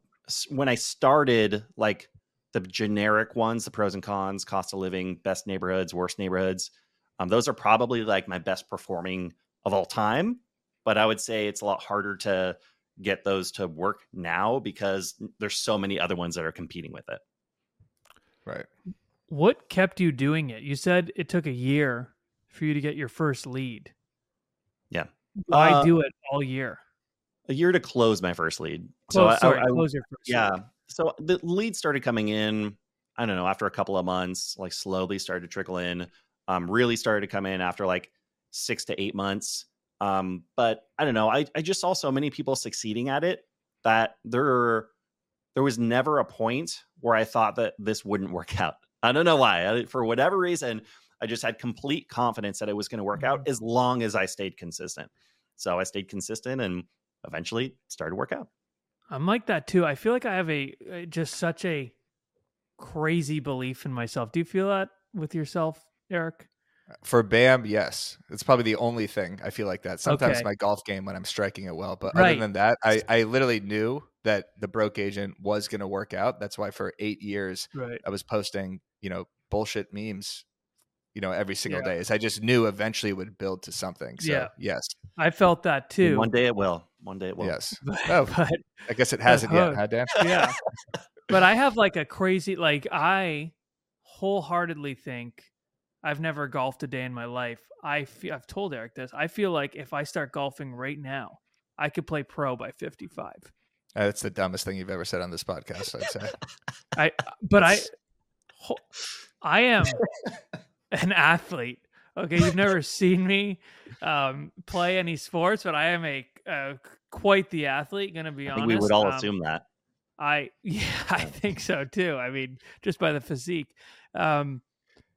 when I started, like the generic ones, the pros and cons, cost of living, best neighborhoods, worst neighborhoods, um, those are probably like my best performing of all time. But I would say it's a lot harder to get those to work now because there's so many other ones that are competing with it. Right. What kept you doing it? You said it took a year for you to get your first lead. Yeah. Why Uh, do it all year? A year to close my first lead. Close, I- I- sorry, I- close your first. lead. yeah so the leads started coming in i don't know after a couple of months like slowly started to trickle in um really started to come in after like six to eight months. Um but i don't know i, I just saw so many people succeeding at it that there there was never a point where i thought that this wouldn't work out. I don't know why I, for whatever reason i just had complete confidence that it was going to work out as long as i stayed consistent. So i stayed consistent and eventually started to work out. I'm like that too. I feel like I have a uh, just such a crazy belief in myself. Do you feel that with yourself, Eric? For Bam, yes. It's probably the only thing I feel like that. Sometimes Okay. my golf game when I'm striking it well. But Right. other than that, I, I literally knew that the broke agent was going to work out. That's why for eight years Right. I was posting, you know, bullshit memes, you know, every single Yeah. day. Is I just knew eventually it would build to something. So Yeah. yes, I felt that And too. One day it will. One day it will. yes. Oh, but, Oh. but I guess it hasn't yet, hook. huh, Dan? yeah. But I have like a crazy like I wholeheartedly think I've never golfed a day in my life. I feel, I've told Eric this. I feel like if I start golfing right now, I could play pro by 55. Uh, That's the dumbest thing you've ever said on this podcast. I'd say. I but I I am an athlete. Okay, you've never seen me um, play any sports, but I am a uh, quite the athlete. Going to be I honest. we would all Um, assume that. I yeah, I think so too. I mean, just by the physique. Um,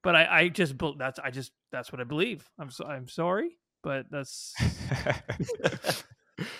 but I, I just that's I just that's what I believe. I'm so I'm sorry, but that's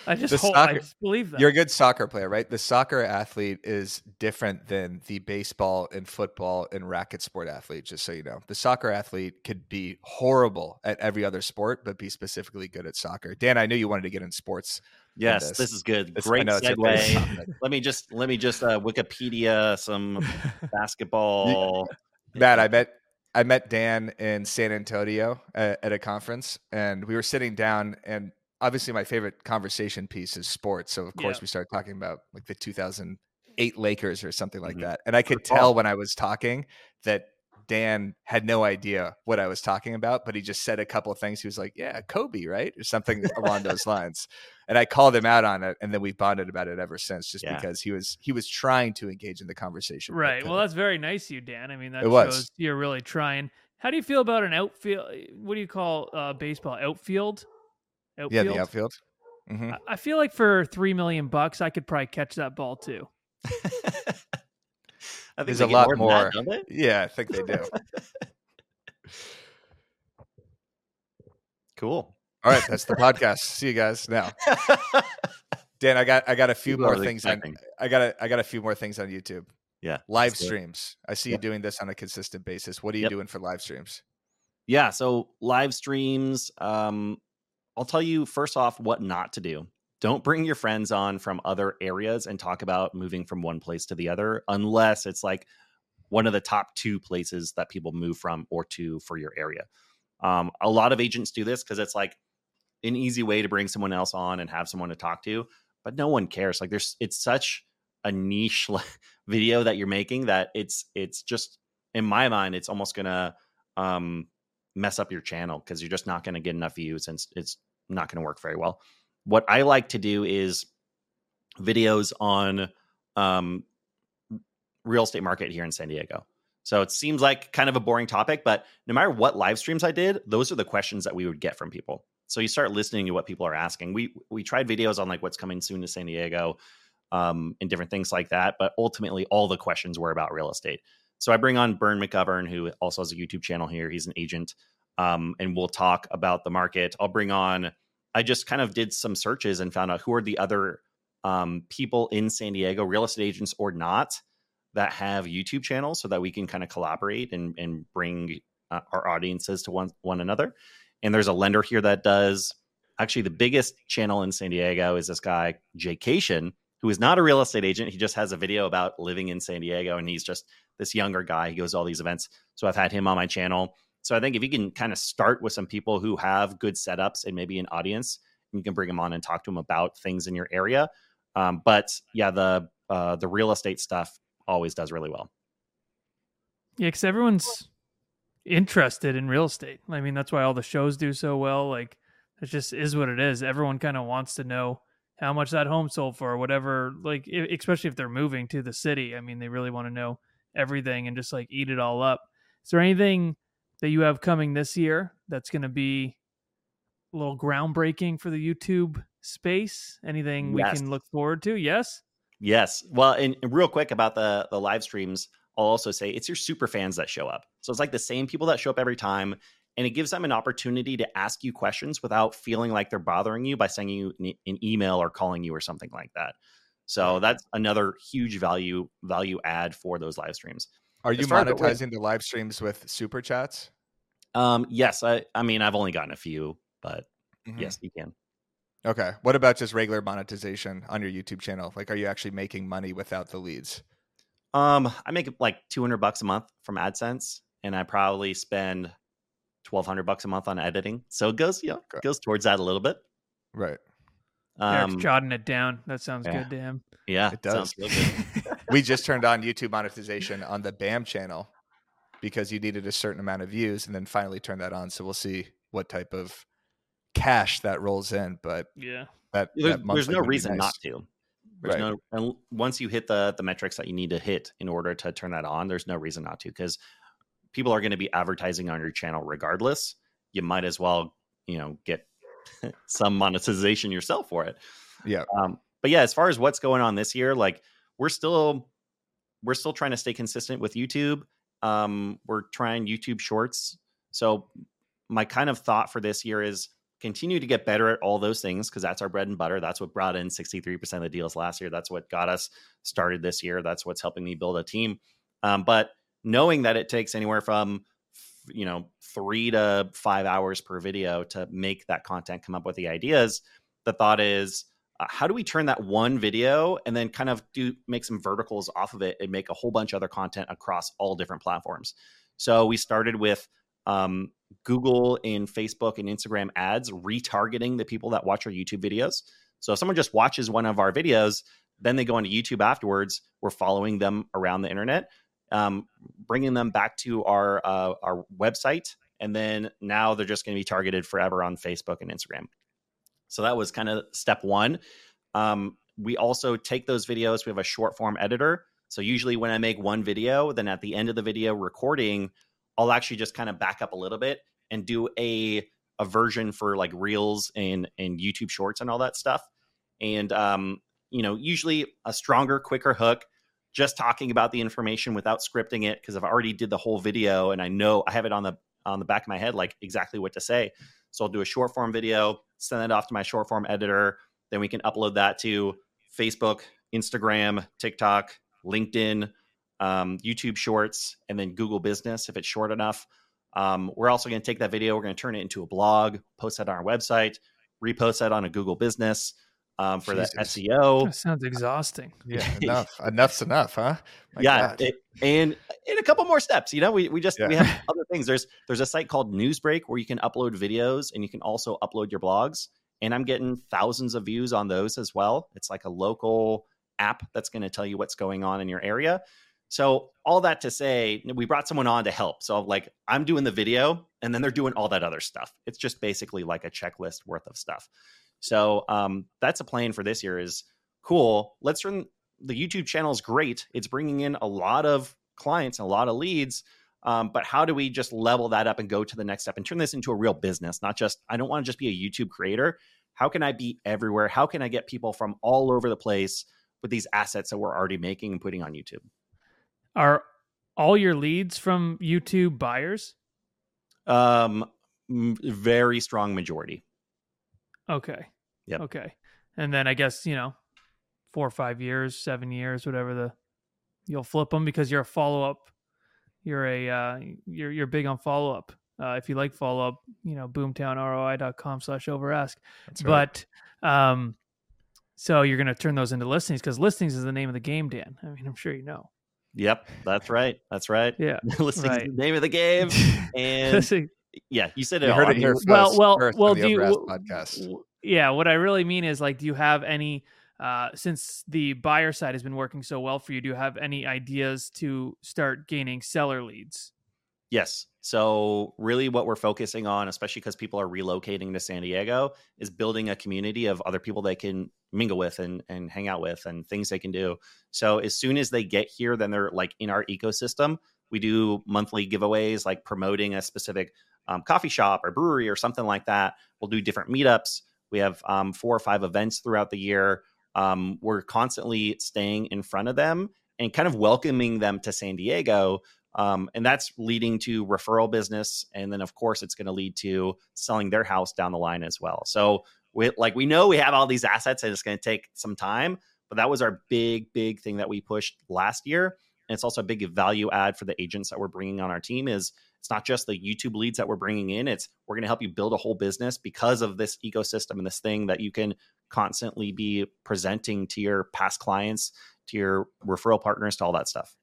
I just The hold, I just believe that. You're a good soccer player, right? The soccer athlete is different than the baseball and football and racket sport athlete, just so you know. The soccer athlete could be horrible at every other sport, but be specifically good at soccer. Dan, I knew you wanted to get in sports. Yes, this. this is good. This- Great know it's your favorite segue. topic. let me just let me just uh, Wikipedia some basketball. Matt, I met I met Dan in San Antonio at, at a conference, and we were sitting down. And obviously, my favorite conversation piece is sports. So of course, Yeah. we started talking about like the 2008 Lakers or something like Mhm. that. And I could tell when I was talking that Dan had no idea what I was talking about, but he just said a couple of things. He was like, "Yeah, Kobe, right?" or something along those lines. And I called him out on it, and then we bonded about it ever since, just Yeah. because he was he was trying to engage in the conversation. Right. Well, that's very nice of you, Dan. I mean, that It was. shows you're really trying. How do you feel about an outfield? What do you call uh, baseball? Outfield? Outfield? yeah, the outfield. hmm I- I feel like for three million bucks, I could probably catch that ball too. I think There's they a lot than more. that, don't they? Yeah, I think they do. Cool. All right, that's the podcast. See you guys now. Dan, I got I got a few People more really things on. I got a, I got a few more things on YouTube. Yeah, Live let's do it. streams. I see you doing this on a consistent basis. What are you Yep. doing for live streams? Yeah, so live streams. Um, I'll tell you first off what not to do. Don't bring your friends on from other areas and talk about moving from one place to the other unless it's like one of the top two places that people move from or to for your area. Um, a lot of agents do this because it's like an easy way to bring someone else on and have someone to talk to, but no one cares. Like there's it's such a niche video that you're making that it's it's just in my mind it's almost gonna um mess up your channel because you're just not to get enough views and it's, not to work very well. What I like to do is videos on um, real estate market here in San Diego. So it seems like kind of a boring topic, but no matter what live streams I did, those are the questions that we would get from people. So you start listening to what people are asking. We we tried videos on like what's coming soon to San Diego, um, and different things like that. But ultimately, all the questions were about real estate. So I bring on Bern McGovern, who also has a YouTube channel here. He's an agent, um, and we'll talk about the market. I'll bring on. I just kind of did some searches and found out who are the other um, people in San Diego, real estate agents or not, that have YouTube channels, so that we can kind of collaborate and and bring uh, our audiences to one one another. And there's a lender here that does actually the biggest channel in San Diego is this guy Jaycation, who is not a real estate agent. He just has a video about living in San Diego, and he's just this younger guy. He goes to all these events. So I've had him on my channel. So I think if you can kind of start with some people who have good setups and maybe an audience, you can bring them on and talk to them about things in your area. Um, but yeah, the uh, the real estate stuff always does really well. Yeah, because everyone's interested in real estate. I mean, that's why all the shows do so well. Like, it just is what it is. Everyone kind of wants to know how much that home sold for, or whatever. Like, especially if they're moving to the city. I mean, they really want to know everything and just like eat it all up. Is there anything that you have coming this year that's going to be a little groundbreaking for the YouTube space? Anything we can look forward to? Yes. Yes. Well, and, and real quick about the the live streams, I'll also say it's your super fans that show up. So it's like the same people that show up every time, and it gives them an opportunity to ask you questions without feeling like they're bothering you by sending you an, an email or calling you or something like that. So that's another huge value value add for those live streams. Are you As the- monetizing the live streams with super chats? Um, yes, I I mean I've only gotten a few, but Mhm. yes, you can. Okay. What about just regular monetization on your YouTube channel? Like, are you actually making money without the leads? Um, I make like two hundred bucks a month from AdSense, and I probably spend twelve hundred bucks a month on editing. So it goes, you know, Okay. goes towards that a little bit. Right. Eric's Um, jotting it down. That sounds yeah. good to him. yeah, It does. sounds real good. we just turned on YouTube monetization on the BAM channel because you needed a certain amount of views and then finally turned that on. So we'll see what type of cash that rolls in. But yeah. that, There's, that there's no reason nice. not to. There's Right. no and once you hit the the metrics that you need to hit in order to turn that on, there's no reason not to because people are going to be advertising on your channel regardless. You might as well, you know, get some monetization yourself for it. Yeah. Um, but yeah, as far as what's going on this year, like we're still we're still trying to stay consistent with YouTube. Um, we're trying YouTube Shorts. So my kind of thought for this year is continue to get better at all those things because that's our bread and butter. That's what brought in 63% of the deals last year. That's what got us started this year. That's what's helping me build a team. Um, but knowing that it takes anywhere from you know three to five hours per video to make that content come up with the ideas the thought is uh, how do we turn that one video and then kind of do make some verticals off of it and make a whole bunch of other content across all different platforms? So we started with um, google and facebook and instagram ads retargeting the people that watch our youtube videos. So if someone just watches one of our videos then they go onto youtube afterwards. We're following them around the internet um, bringing them back to our uh, our website. And then now they're just going to be targeted forever on facebook and instagram so that was kind of step one. Um, we also take those videos. We have a short form editor. So usually when I make one video, then at the end of the video recording, I'll actually just kind of back up a little bit and do a a version for like reels and and YouTube shorts and all that stuff. And um, you know, usually a stronger, quicker hook, just talking about the information without scripting it because I've already did the whole video and I know I have it on the on the back of my head like exactly what to say. So I'll do a short form video, send it off to my short form editor. Then we can upload that to Facebook, Instagram, TikTok, LinkedIn, um, YouTube Shorts, and then Google Business if it's short enough. Um, we're also going to take that video, we're going to turn it into a blog, post that on our website, repost that on a Google Business um, for Jesus. the SEO. That sounds exhausting. Yeah. Enough. Enough's enough, huh? My yeah, it, and in a couple more steps. You know, we we just we have other things. There's there's a site called Newsbreak where you can upload videos and you can also upload your blogs. And I'm getting thousands of views on those as well. It's like a local app that's going to tell you what's going on in your area. So all that to say, we brought someone on to help. So like I'm doing the video, and then they're doing all that other stuff. It's just basically like a checklist worth of stuff. So um, that's a plan for this year. Is cool. Let's run the YouTube channel is great. It's bringing in a lot of clients and a lot of leads. Um, but how do we just level that up and go to the next step and turn this into a real business? Not just, I don't want to just be a YouTube creator. How can I be everywhere? How can I get people from all over the place with these assets that we're already making and putting on YouTube? Are all your leads from YouTube buyers? Um, very strong majority. Okay. Yep. Okay. And then I guess, you know, four or five years, seven years, whatever the you'll flip them because you're a follow up. You're a uh you're you're big on follow up. Uh, if you like follow up, you know, boomtownroi.com slash over ask. Right. But um, so you're going to turn those into listings because listings is the name of the game, Dan. I mean, I'm sure you know. Yep, that's right. That's right. Yeah. Listings is right. the name of the game. And yeah, you said it You heard it mean, here well, first- well, first well. Do you? Podcast. Yeah. What I really mean is like, do you have any? Uh, since the buyer side has been working so well for you, do you have any ideas to start gaining seller leads? Yes. So, really, what we're focusing on, especially because people are relocating to San Diego, is building a community of other people they can mingle with and, and hang out with and things they can do. So, as soon as they get here, then they're like in our ecosystem. We do monthly giveaways, like promoting a specific um, coffee shop or brewery or something like that. We'll do different meetups. We have um, four or five events throughout the year. Um, we're constantly staying in front of them and kind of welcoming them to San Diego um, and that's leading to referral business and then of course it's going to lead to selling their house down the line as well so we like we know we have all these assets and it's going to take some time but that was our big big thing that we pushed last year and it's also a big value add for the agents that we're bringing on our team is it's not just the youtube leads that we're bringing in it's we're going to help you build a whole business because of this ecosystem and this thing that you can constantly be presenting to your past clients to your referral partners to all that stuff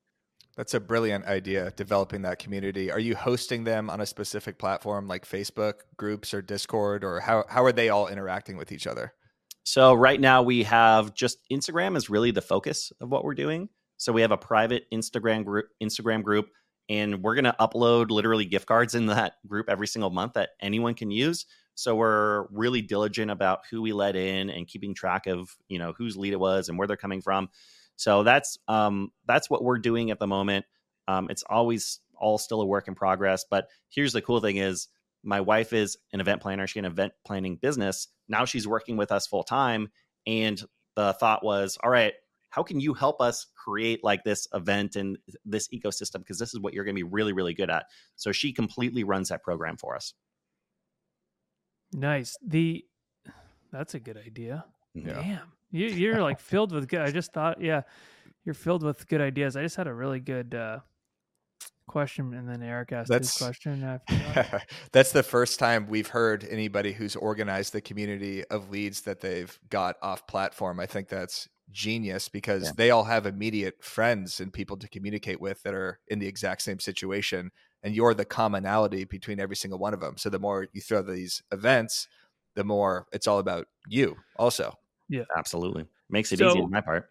That's a brilliant idea, developing that community. Are you hosting them on a specific platform like Facebook groups or Discord, or how, how are they all interacting with each other? So right now we have just Instagram is really the focus of what we're doing. So we have a private Instagram group, Instagram group, and we're going to upload literally gift cards in that group every single month that anyone can use. So we're really diligent about who we let in and keeping track of you know whose lead it was and where they're coming from. So that's um, that's what we're doing at the moment. Um, it's always all still a work in progress. But here's the cool thing: is my wife is an event planner. She had an event planning business. Now she's working with us full time. And the thought was, all right, how can you help us create like this event and this ecosystem? Because this is what you're going to be really, really good at. So she completely runs that program for us. Nice. The that's a good idea. Yeah. Damn, you, you're like filled with good. I just thought, yeah, you're filled with good ideas. I just had a really good uh, question, and then Eric asked That's- his question. and I forgot. That's the first time we've heard anybody who's organized the community of leads that they've got off platform. I think that's genius because Yeah. they all have immediate friends and people to communicate with that are in the exact same situation. And you're the commonality between every single one of them. So the more you throw these events, the more it's all about you also. Yeah. Absolutely. Makes it So- easy on my part.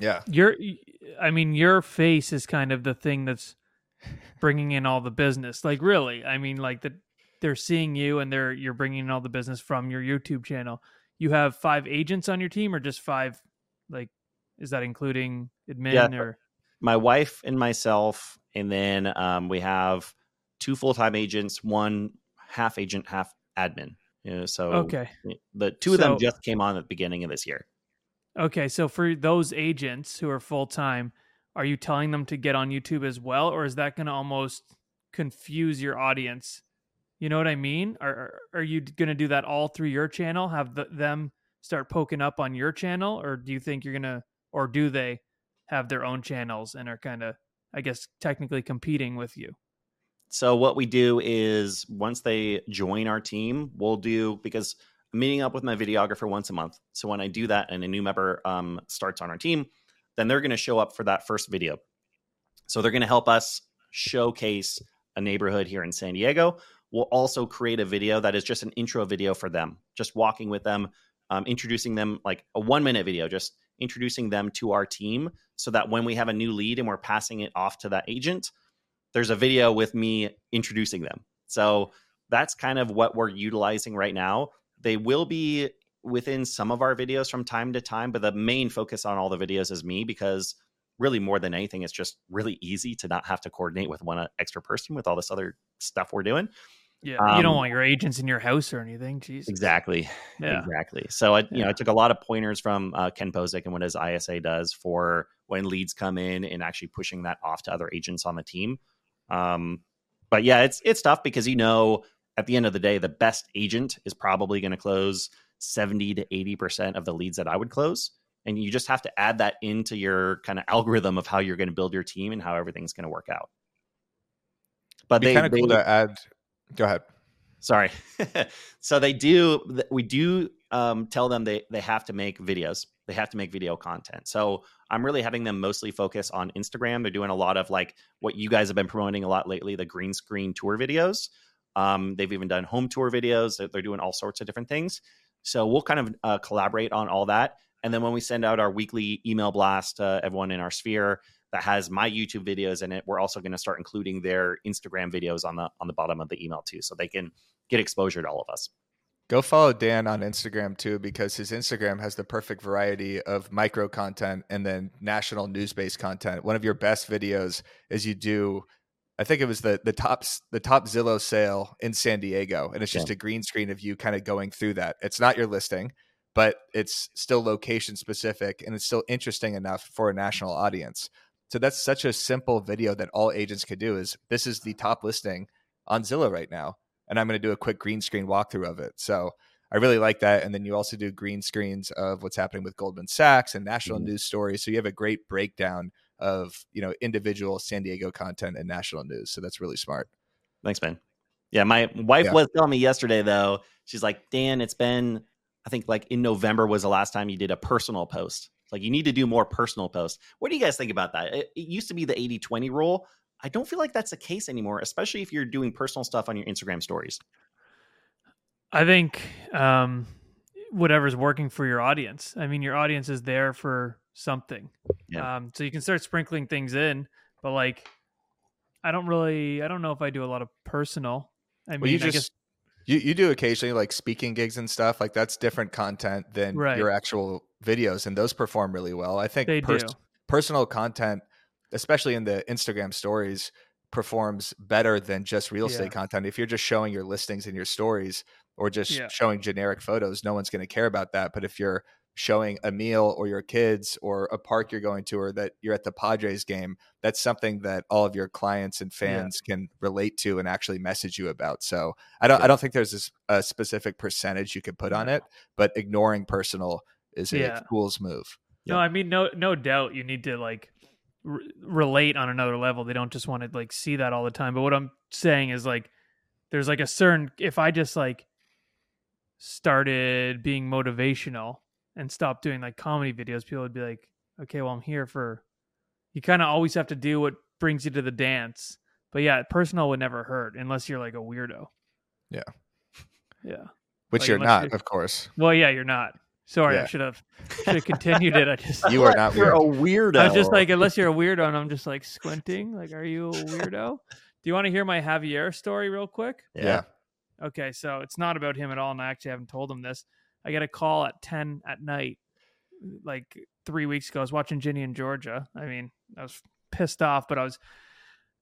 Yeah. your, I mean, your face is kind of the thing that's bringing in all the business. Like, really, I mean, like that they're seeing you, and they're you're bringing in all the business from your YouTube channel. You have five agents on your team, or just five? Like, is that including admin Yeah. or? My wife and myself, and then um, we have two full time agents, one half agent, half admin. You know, so Okay. the two of them just came on at the beginning of this year. Okay, so for those agents who are full time, are you telling them to get on YouTube as well, or is that going to almost confuse your audience? You know what I mean? Are are- are you going to do that all through your channel? Have the, them start poking up on your channel, or do you think you're gonna, or do they have their own channels and are kind of, I guess, technically competing with you? So what we do is once they join our team, we'll do because I'm meeting up with my videographer once a month. So when I do that and a new member um, starts on our team, then they're going to show up for that first video. So they're going to help us showcase a neighborhood here in San Diego. We'll also create a video that is just an intro video for them, just walking with them, um, introducing them like a one minute video, just introducing them to our team so that when we have a new lead and we're passing it off to that agent, there's a video with me introducing them. So that's kind of what we're utilizing right now. They will be within some of our videos from time to time, but the main focus on all the videos is me because really more than anything, it's just really easy to not have to coordinate with one extra person with all this other stuff we're doing. Yeah, you don't Um, want your agents in your house or anything. Jesus. Exactly. Yeah. Exactly. So I, you know, I took a lot of pointers from uh, Ken Pozek and what his ISA does for when leads come in and actually pushing that off to other agents on the team. Um, but yeah, it's it's tough because you know at the end of the day, the best agent is probably going to close seventy to eighty percent of the leads that I would close, and you just have to add that into your kind of algorithm of how you're going to build your team and how everything's going to work out. But It'd be they, kind of cool to add Go ahead. Sorry. so they do. We do um, tell them they they have to make videos. They have to make video content. So I'm really having them mostly focus on Instagram. They're doing a lot of like what you guys have been promoting a lot lately, the green screen tour videos. Um, they've even done home tour videos. They're- They're doing all sorts of different things. So we'll kind of uh, collaborate on all that. And then when we send out our weekly email blast to everyone in our sphere that has my YouTube videos in it, we're also going to start including their Instagram videos on the on the bottom of the email too, so they can get exposure to all of us. Go follow Dan on Instagram too, because his Instagram has the perfect variety of micro content and then national news based content. One of your best videos is you do, I think it was the the top the top Zillow sale in San Diego, and it's just a green screen of you kind of going through that. It's not your listing, but it's still location specific and it's still interesting enough for a national audience. So that's such a simple video that all agents could do. Is this is the top listing on Zillow right now? and I'm going to do a quick green screen walkthrough of it. So I really like that. And then you also do green screens of what's happening with Goldman Sachs and national Mhm. news stories. So you have a great breakdown of you know individual San Diego content and national news. So that's really smart. Thanks, Ben. Yeah, my wife Yeah. was telling me yesterday though. She's like, Dan, it's been I think like in November was the last time you did a personal post. Like you need to do more personal posts. What do you guys think about that? It, it used to be the 80-20 rule. I don't feel like that's the case anymore, especially if you're doing personal stuff on your Instagram stories. I think um, whatever's working for your audience. I mean, your audience is there for something. Yeah. Um, so you can start sprinkling things in, but like, I don't really, I don't know if I do a lot of personal. I mean, Well, you I just guess you you do occasionally like speaking gigs and stuff like that's different content than Right. your actual videos, and those perform really well. I think they pers- do. personal content, especially in the Instagram stories, performs better than just real estate Yeah. content. If you're just showing your listings in your stories or just Yeah. showing generic photos, no one's going to care about that. But if you're showing a meal or your kids or a park you're going to or that you're at the Padres game, that's something that all of your clients and fans can relate to and actually message you about. So I don't I don't think there's a specific percentage you could put on it, but ignoring personal is a Yeah. fool's move. No, I mean, no, no doubt you need to like r- relate on another level. They don't just want to like see that all the time. But what I'm saying is like, there's like a certain, if I just like started being motivational and stopped doing like comedy videos, people would be like, okay, well, I'm here for, you kind of always have to do what brings you to the dance. But yeah, personal would never hurt unless you're like a weirdo. Yeah. Yeah. Which Like, you're not, you're- of course. Well, yeah, you're not. Sorry, I should have should have continued it. I just You are not You're weird. a weirdo. I was just like, unless you're a weirdo, and I'm just like squinting. Like, are you a weirdo? Do you want to hear my Javier story real quick? yeah. Okay, so it's not about him at all, and I actually haven't told him this. I get a call at ten at night, like three weeks ago. I was watching Ginny and Georgia. I mean, I was pissed off, but I was.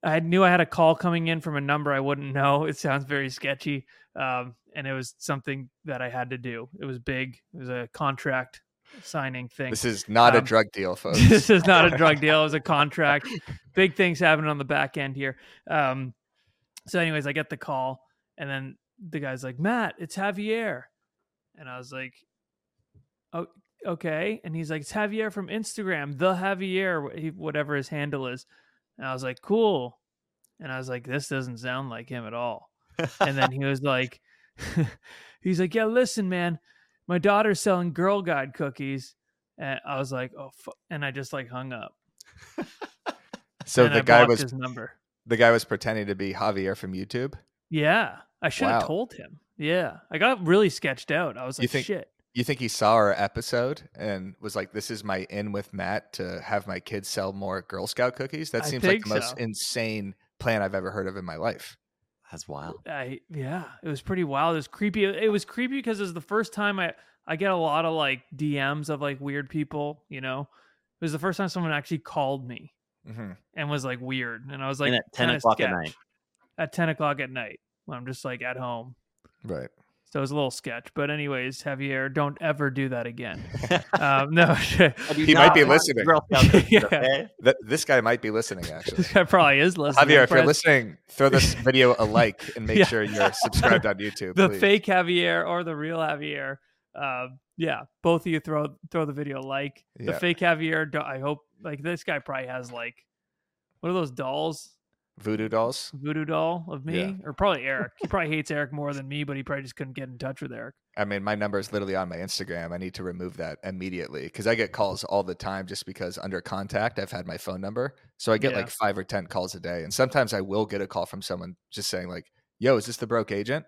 I knew I had a call coming in from a number I wouldn't know. It sounds very sketchy, um, and it was something that I had to do. It was big. It was a contract signing thing. This is not a Um, drug deal, folks. this is not a drug deal. It was a contract. Big things happening on the back end here. Um, so, anyways, I get the call, and then the guy's like, "Matt, it's Javier," and I was like, "Oh, okay." And he's like, "It's Javier from Instagram, the Javier, whatever his handle is." And I was like, "Cool," and I was like, "This doesn't sound like him at all." and then he was like he's like yeah listen man my daughter's selling girl guide cookies and i was like oh fu-, and i just like hung up So and the I guy was his number the guy was pretending to be Javier from YouTube. yeah i should have Wow. told him yeah i got really sketched out i was You like think- shit You think he saw our episode and was like, "This is my in with Matt to have my kids sell more Girl Scout cookies"? That I seems like think the most insane plan I've ever heard of in my life. That's wild. I yeah, it was pretty wild. It was creepy. It was creepy because it was the first time I I get a lot of like DMs of like weird people. You know, it was the first time someone actually called me hmm and was like weird, and I was like and at 10 kinda o'clock at night. At ten o'clock at night when I'm just like at home. Right. So it was a little sketch. But anyways, Javier, don't ever do that again. um, no, I do He might be listening. Girl Scout cookies, Yeah. Th- this guy might be listening. Actually, this guy probably is listening. Javier, if you're listening, throw this video a like and make Yeah. sure you're subscribed on YouTube. the please. fake Javier or the real Javier. Um, yeah, both of you throw throw the video a like. The Yeah. fake Javier, I hope like this guy probably has like what are those dolls? Voodoo dolls. voodoo doll of me, Yeah. or probably Eric. He probably hates Eric more than me, but he probably just couldn't get in touch with Eric. I mean, my number is literally on my Instagram. I need to remove that immediately because I get calls all the time just because under contact, I've had my phone number. So I get Yeah. like five or 10 calls a day. And sometimes I will get a call from someone just saying, like, yo, is this the broke agent?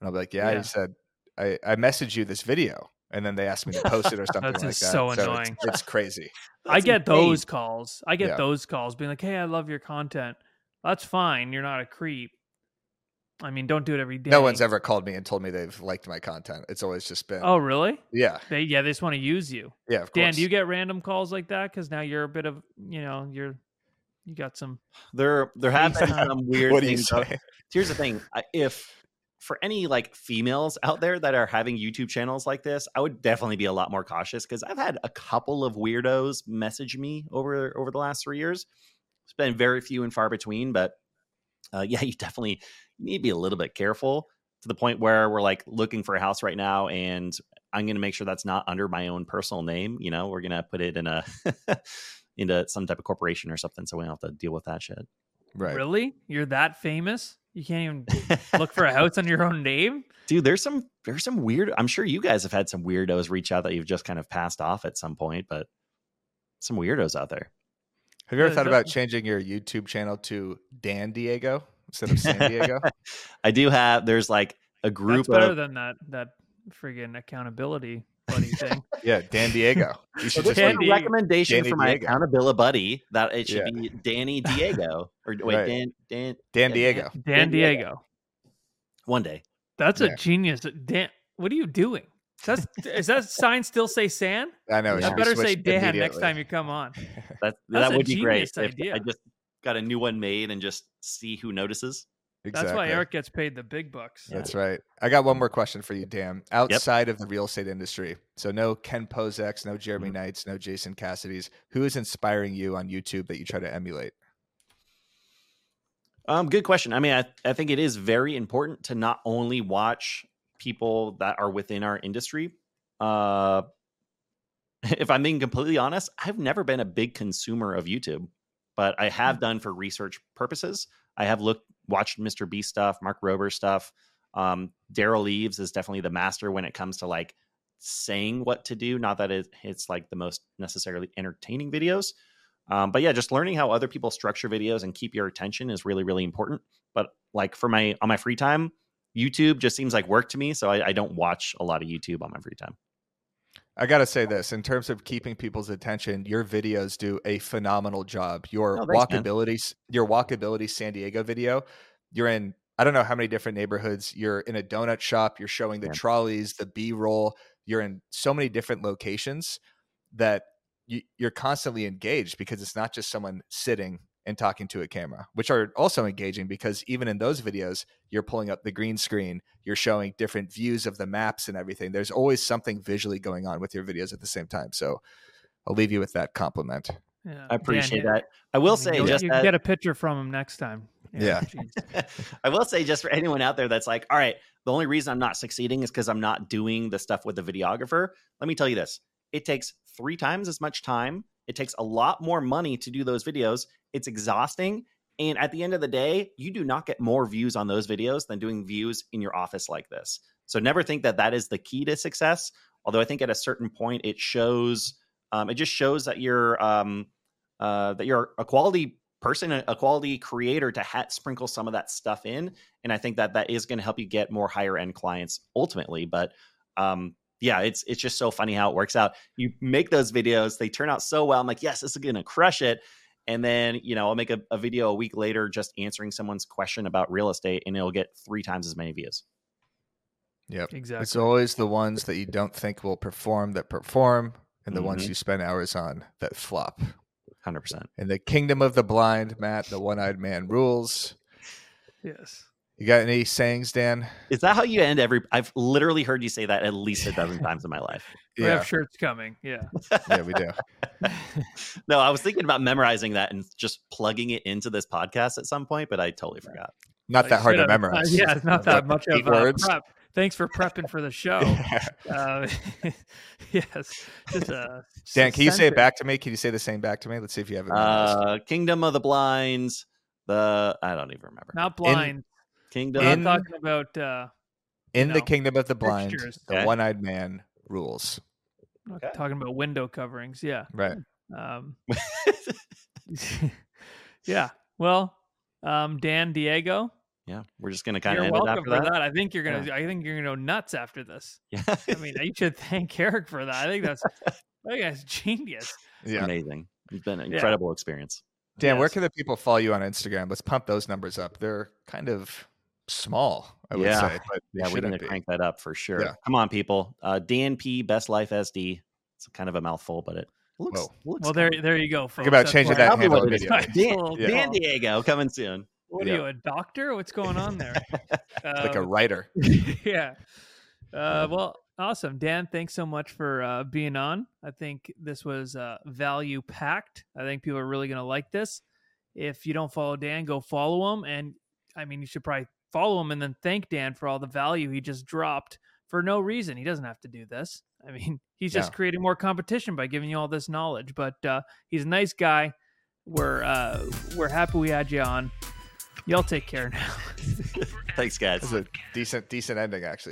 And I'll be like, yeah, Yeah. I said, I, I messaged you this video. And then they asked me to post it or something That's like just that. so it's- annoying. It's, crazy. I get insane. those calls. I get Yeah. those calls being like, "Hey, I love your content." That's fine. You're not a creep. I mean, don't do it every day. No one's ever called me and told me they've liked my content. It's always just been, Oh, really? yeah, They yeah, they just want to use you. yeah, of course. Dan, do you get random calls like that? Because now you're a bit of you know you're you got some. There, there have been some weird what do you things. though. Here's the thing: if for any like females out there that are having YouTube channels like this, I would definitely be a lot more cautious because I've had a couple of weirdos message me over over the last three years. It's been very few and far between, but uh, yeah, you definitely need to be a little bit careful to the point where we're like looking for a house right now, and I'm going to make sure that's not under my own personal name. You know, we're going to put it in a into some type of corporation or something, so we don't have to deal with that shit. Right. Really? You're that famous? You can't even look for a house on your own name? dude there's some there's some weird i'm sure you guys have had some weirdos reach out that you've just kind of passed off at some point but some weirdos out there Have you ever Yeah, thought about changing your YouTube channel to Dan Diego instead of San Diego? i do have there's like a group That's better of than that that friggin' accountability buddy thing. yeah, Dan Diego. You should this just is Dan a recommendation Danny for my Diego. accountability buddy that it should Yeah. be danny diego or wait Right. dan dan Dan yeah, Diego. Dan Dan Diego. Diego. one day That's Yeah. a genius. Dan, what are you doing? Does that, is that sign still say San? I know. it Yeah. should I better say Dan next time you come on. that That's that a would be great genius if idea. i just got a new one made and just see who notices That's why Eric gets paid the big bucks. That's right. I got one more question for you, Dan. Outside of the real estate industry, so no Ken Pozeks, no Jeremy Mhm. Knights, no Jason Cassidy's. Who is inspiring you on YouTube that you try to emulate? Um, good question. I mean, I, I think it is very important to not only watch people that are within our industry. Uh, if I'm being completely honest, I've never been a big consumer of YouTube, but I have done for research purposes. I have looked, watched MrBeast stuff, Mark Rober stuff. Um, Derral Eves is definitely the master when it comes to like saying what to do. Not that it, it's like the most necessarily entertaining videos, um, but yeah, just learning how other people structure videos and keep your attention is really, really important. But like for my on my free time, YouTube just seems like work to me, so I, I don't watch a lot of YouTube on my free time. I got to say this in terms of keeping people's attention, your videos do a phenomenal job. Your Oh, thanks, man. walkability, your walkability San Diego video, you're in, I don't know how many different neighborhoods. You're in a donut shop, you're showing the Yeah. trolleys, the B roll. You're in so many different locations that you, you're constantly engaged because it's not just someone sitting and talking to a camera, which are also engaging because even in those videos, you're pulling up the green screen, you're showing different views of the maps and everything. There's always something visually going on with your videos at the same time. So I'll leave you with that compliment. Yeah. I appreciate Dan, that. I will I mean, say you'll- just you that, get a picture from him next time. Yeah. jeez. I will say just for anyone out there that's like, all right, the only reason I'm not succeeding is because I'm not doing the stuff with the videographer. Let me tell you this: it takes three times as much time. It takes a lot more money to do those videos. It's exhausting. And at the end of the day, you do not get more views on those videos than doing views in your office like this. So never think that that is the key to success. Although I think at a certain point, it shows, um, it just shows that you're, um, uh, that you're a quality person, a quality creator to ha- sprinkle some of that stuff in. And I think that that is going to help you get more higher end clients ultimately. But um, yeah, it's it's just so funny how it works out. You make those videos, they turn out so well. I'm like, yes, this is going to crush it. And then you know, I'll make a, a video a week later just answering someone's question about real estate, and it'll get three times as many views. Yep. Exactly. It's always the ones that you don't think will perform that perform, and the ones Mhm. you spend hours on that flop. Hundred percent. In the kingdom of the blind, Matt, the one eyed man rules. yes. You got any sayings, Dan? Is that how you end every? I've literally heard you say that at least a dozen times in my life. We have shirts coming. Yeah. yeah, we do. No, I was thinking about memorizing that and just plugging it into this podcast at some point, but I totally forgot. Not Like, that hard to have- memorize. Yeah, it's not that much Eight of uh, words. prep. Thanks for prepping for the show. Uh, yes. Just, uh, Dan, can you say it back to me? Can you say the same back to me? Let's see if you have it. Uh, Kingdom of the Blinds, The I don't even remember. Not blind. Kingdom. We're in- talking about uh, In the kingdom of the blind, fixtures. the Okay. one-eyed man rules. not Okay. talking about window coverings. Yeah. Right. Um, yeah. Well, um, Dan Diego, yeah, we're just gonna kind of end it after for that. that. I think you're gonna. I think you're gonna go nuts after this. Yeah, I mean, you should thank Eric for that. I think that's. I think that's genius. Yeah. amazing. It's been an Yeah. incredible experience. Dan, where can the people follow you on Instagram? Let's pump those numbers up. They're kind of small, I would Yeah. say, but Yeah, we need shouldn't to crank that up for sure. Yeah. Come on, people. Uh, Dan P. Best Life SD. It's kind of a mouthful, but it looks. Whoa. looks Well, there, there you go, folks. about That's changing why- that Probably handle what it is. immediately. Dan, Little Dan. Diego coming soon. What Yeah. are you, a doctor? What's going on there? like a Um, writer. yeah. Uh, well, awesome, Dan. Thanks so much for uh, being on. I think this was uh, value packed. I think people are really going to like this. If you don't follow Dan, go follow him. And I mean, you should probably follow him and then thank Dan for all the value he just dropped for no reason. He doesn't have to do this. I mean, he's just Yeah. creating more competition by giving you all this knowledge. But uh, he's a nice guy. We're uh, we're happy we had you on. Y'all take care now. Thanks, guys. That's a decent, decent ending, actually.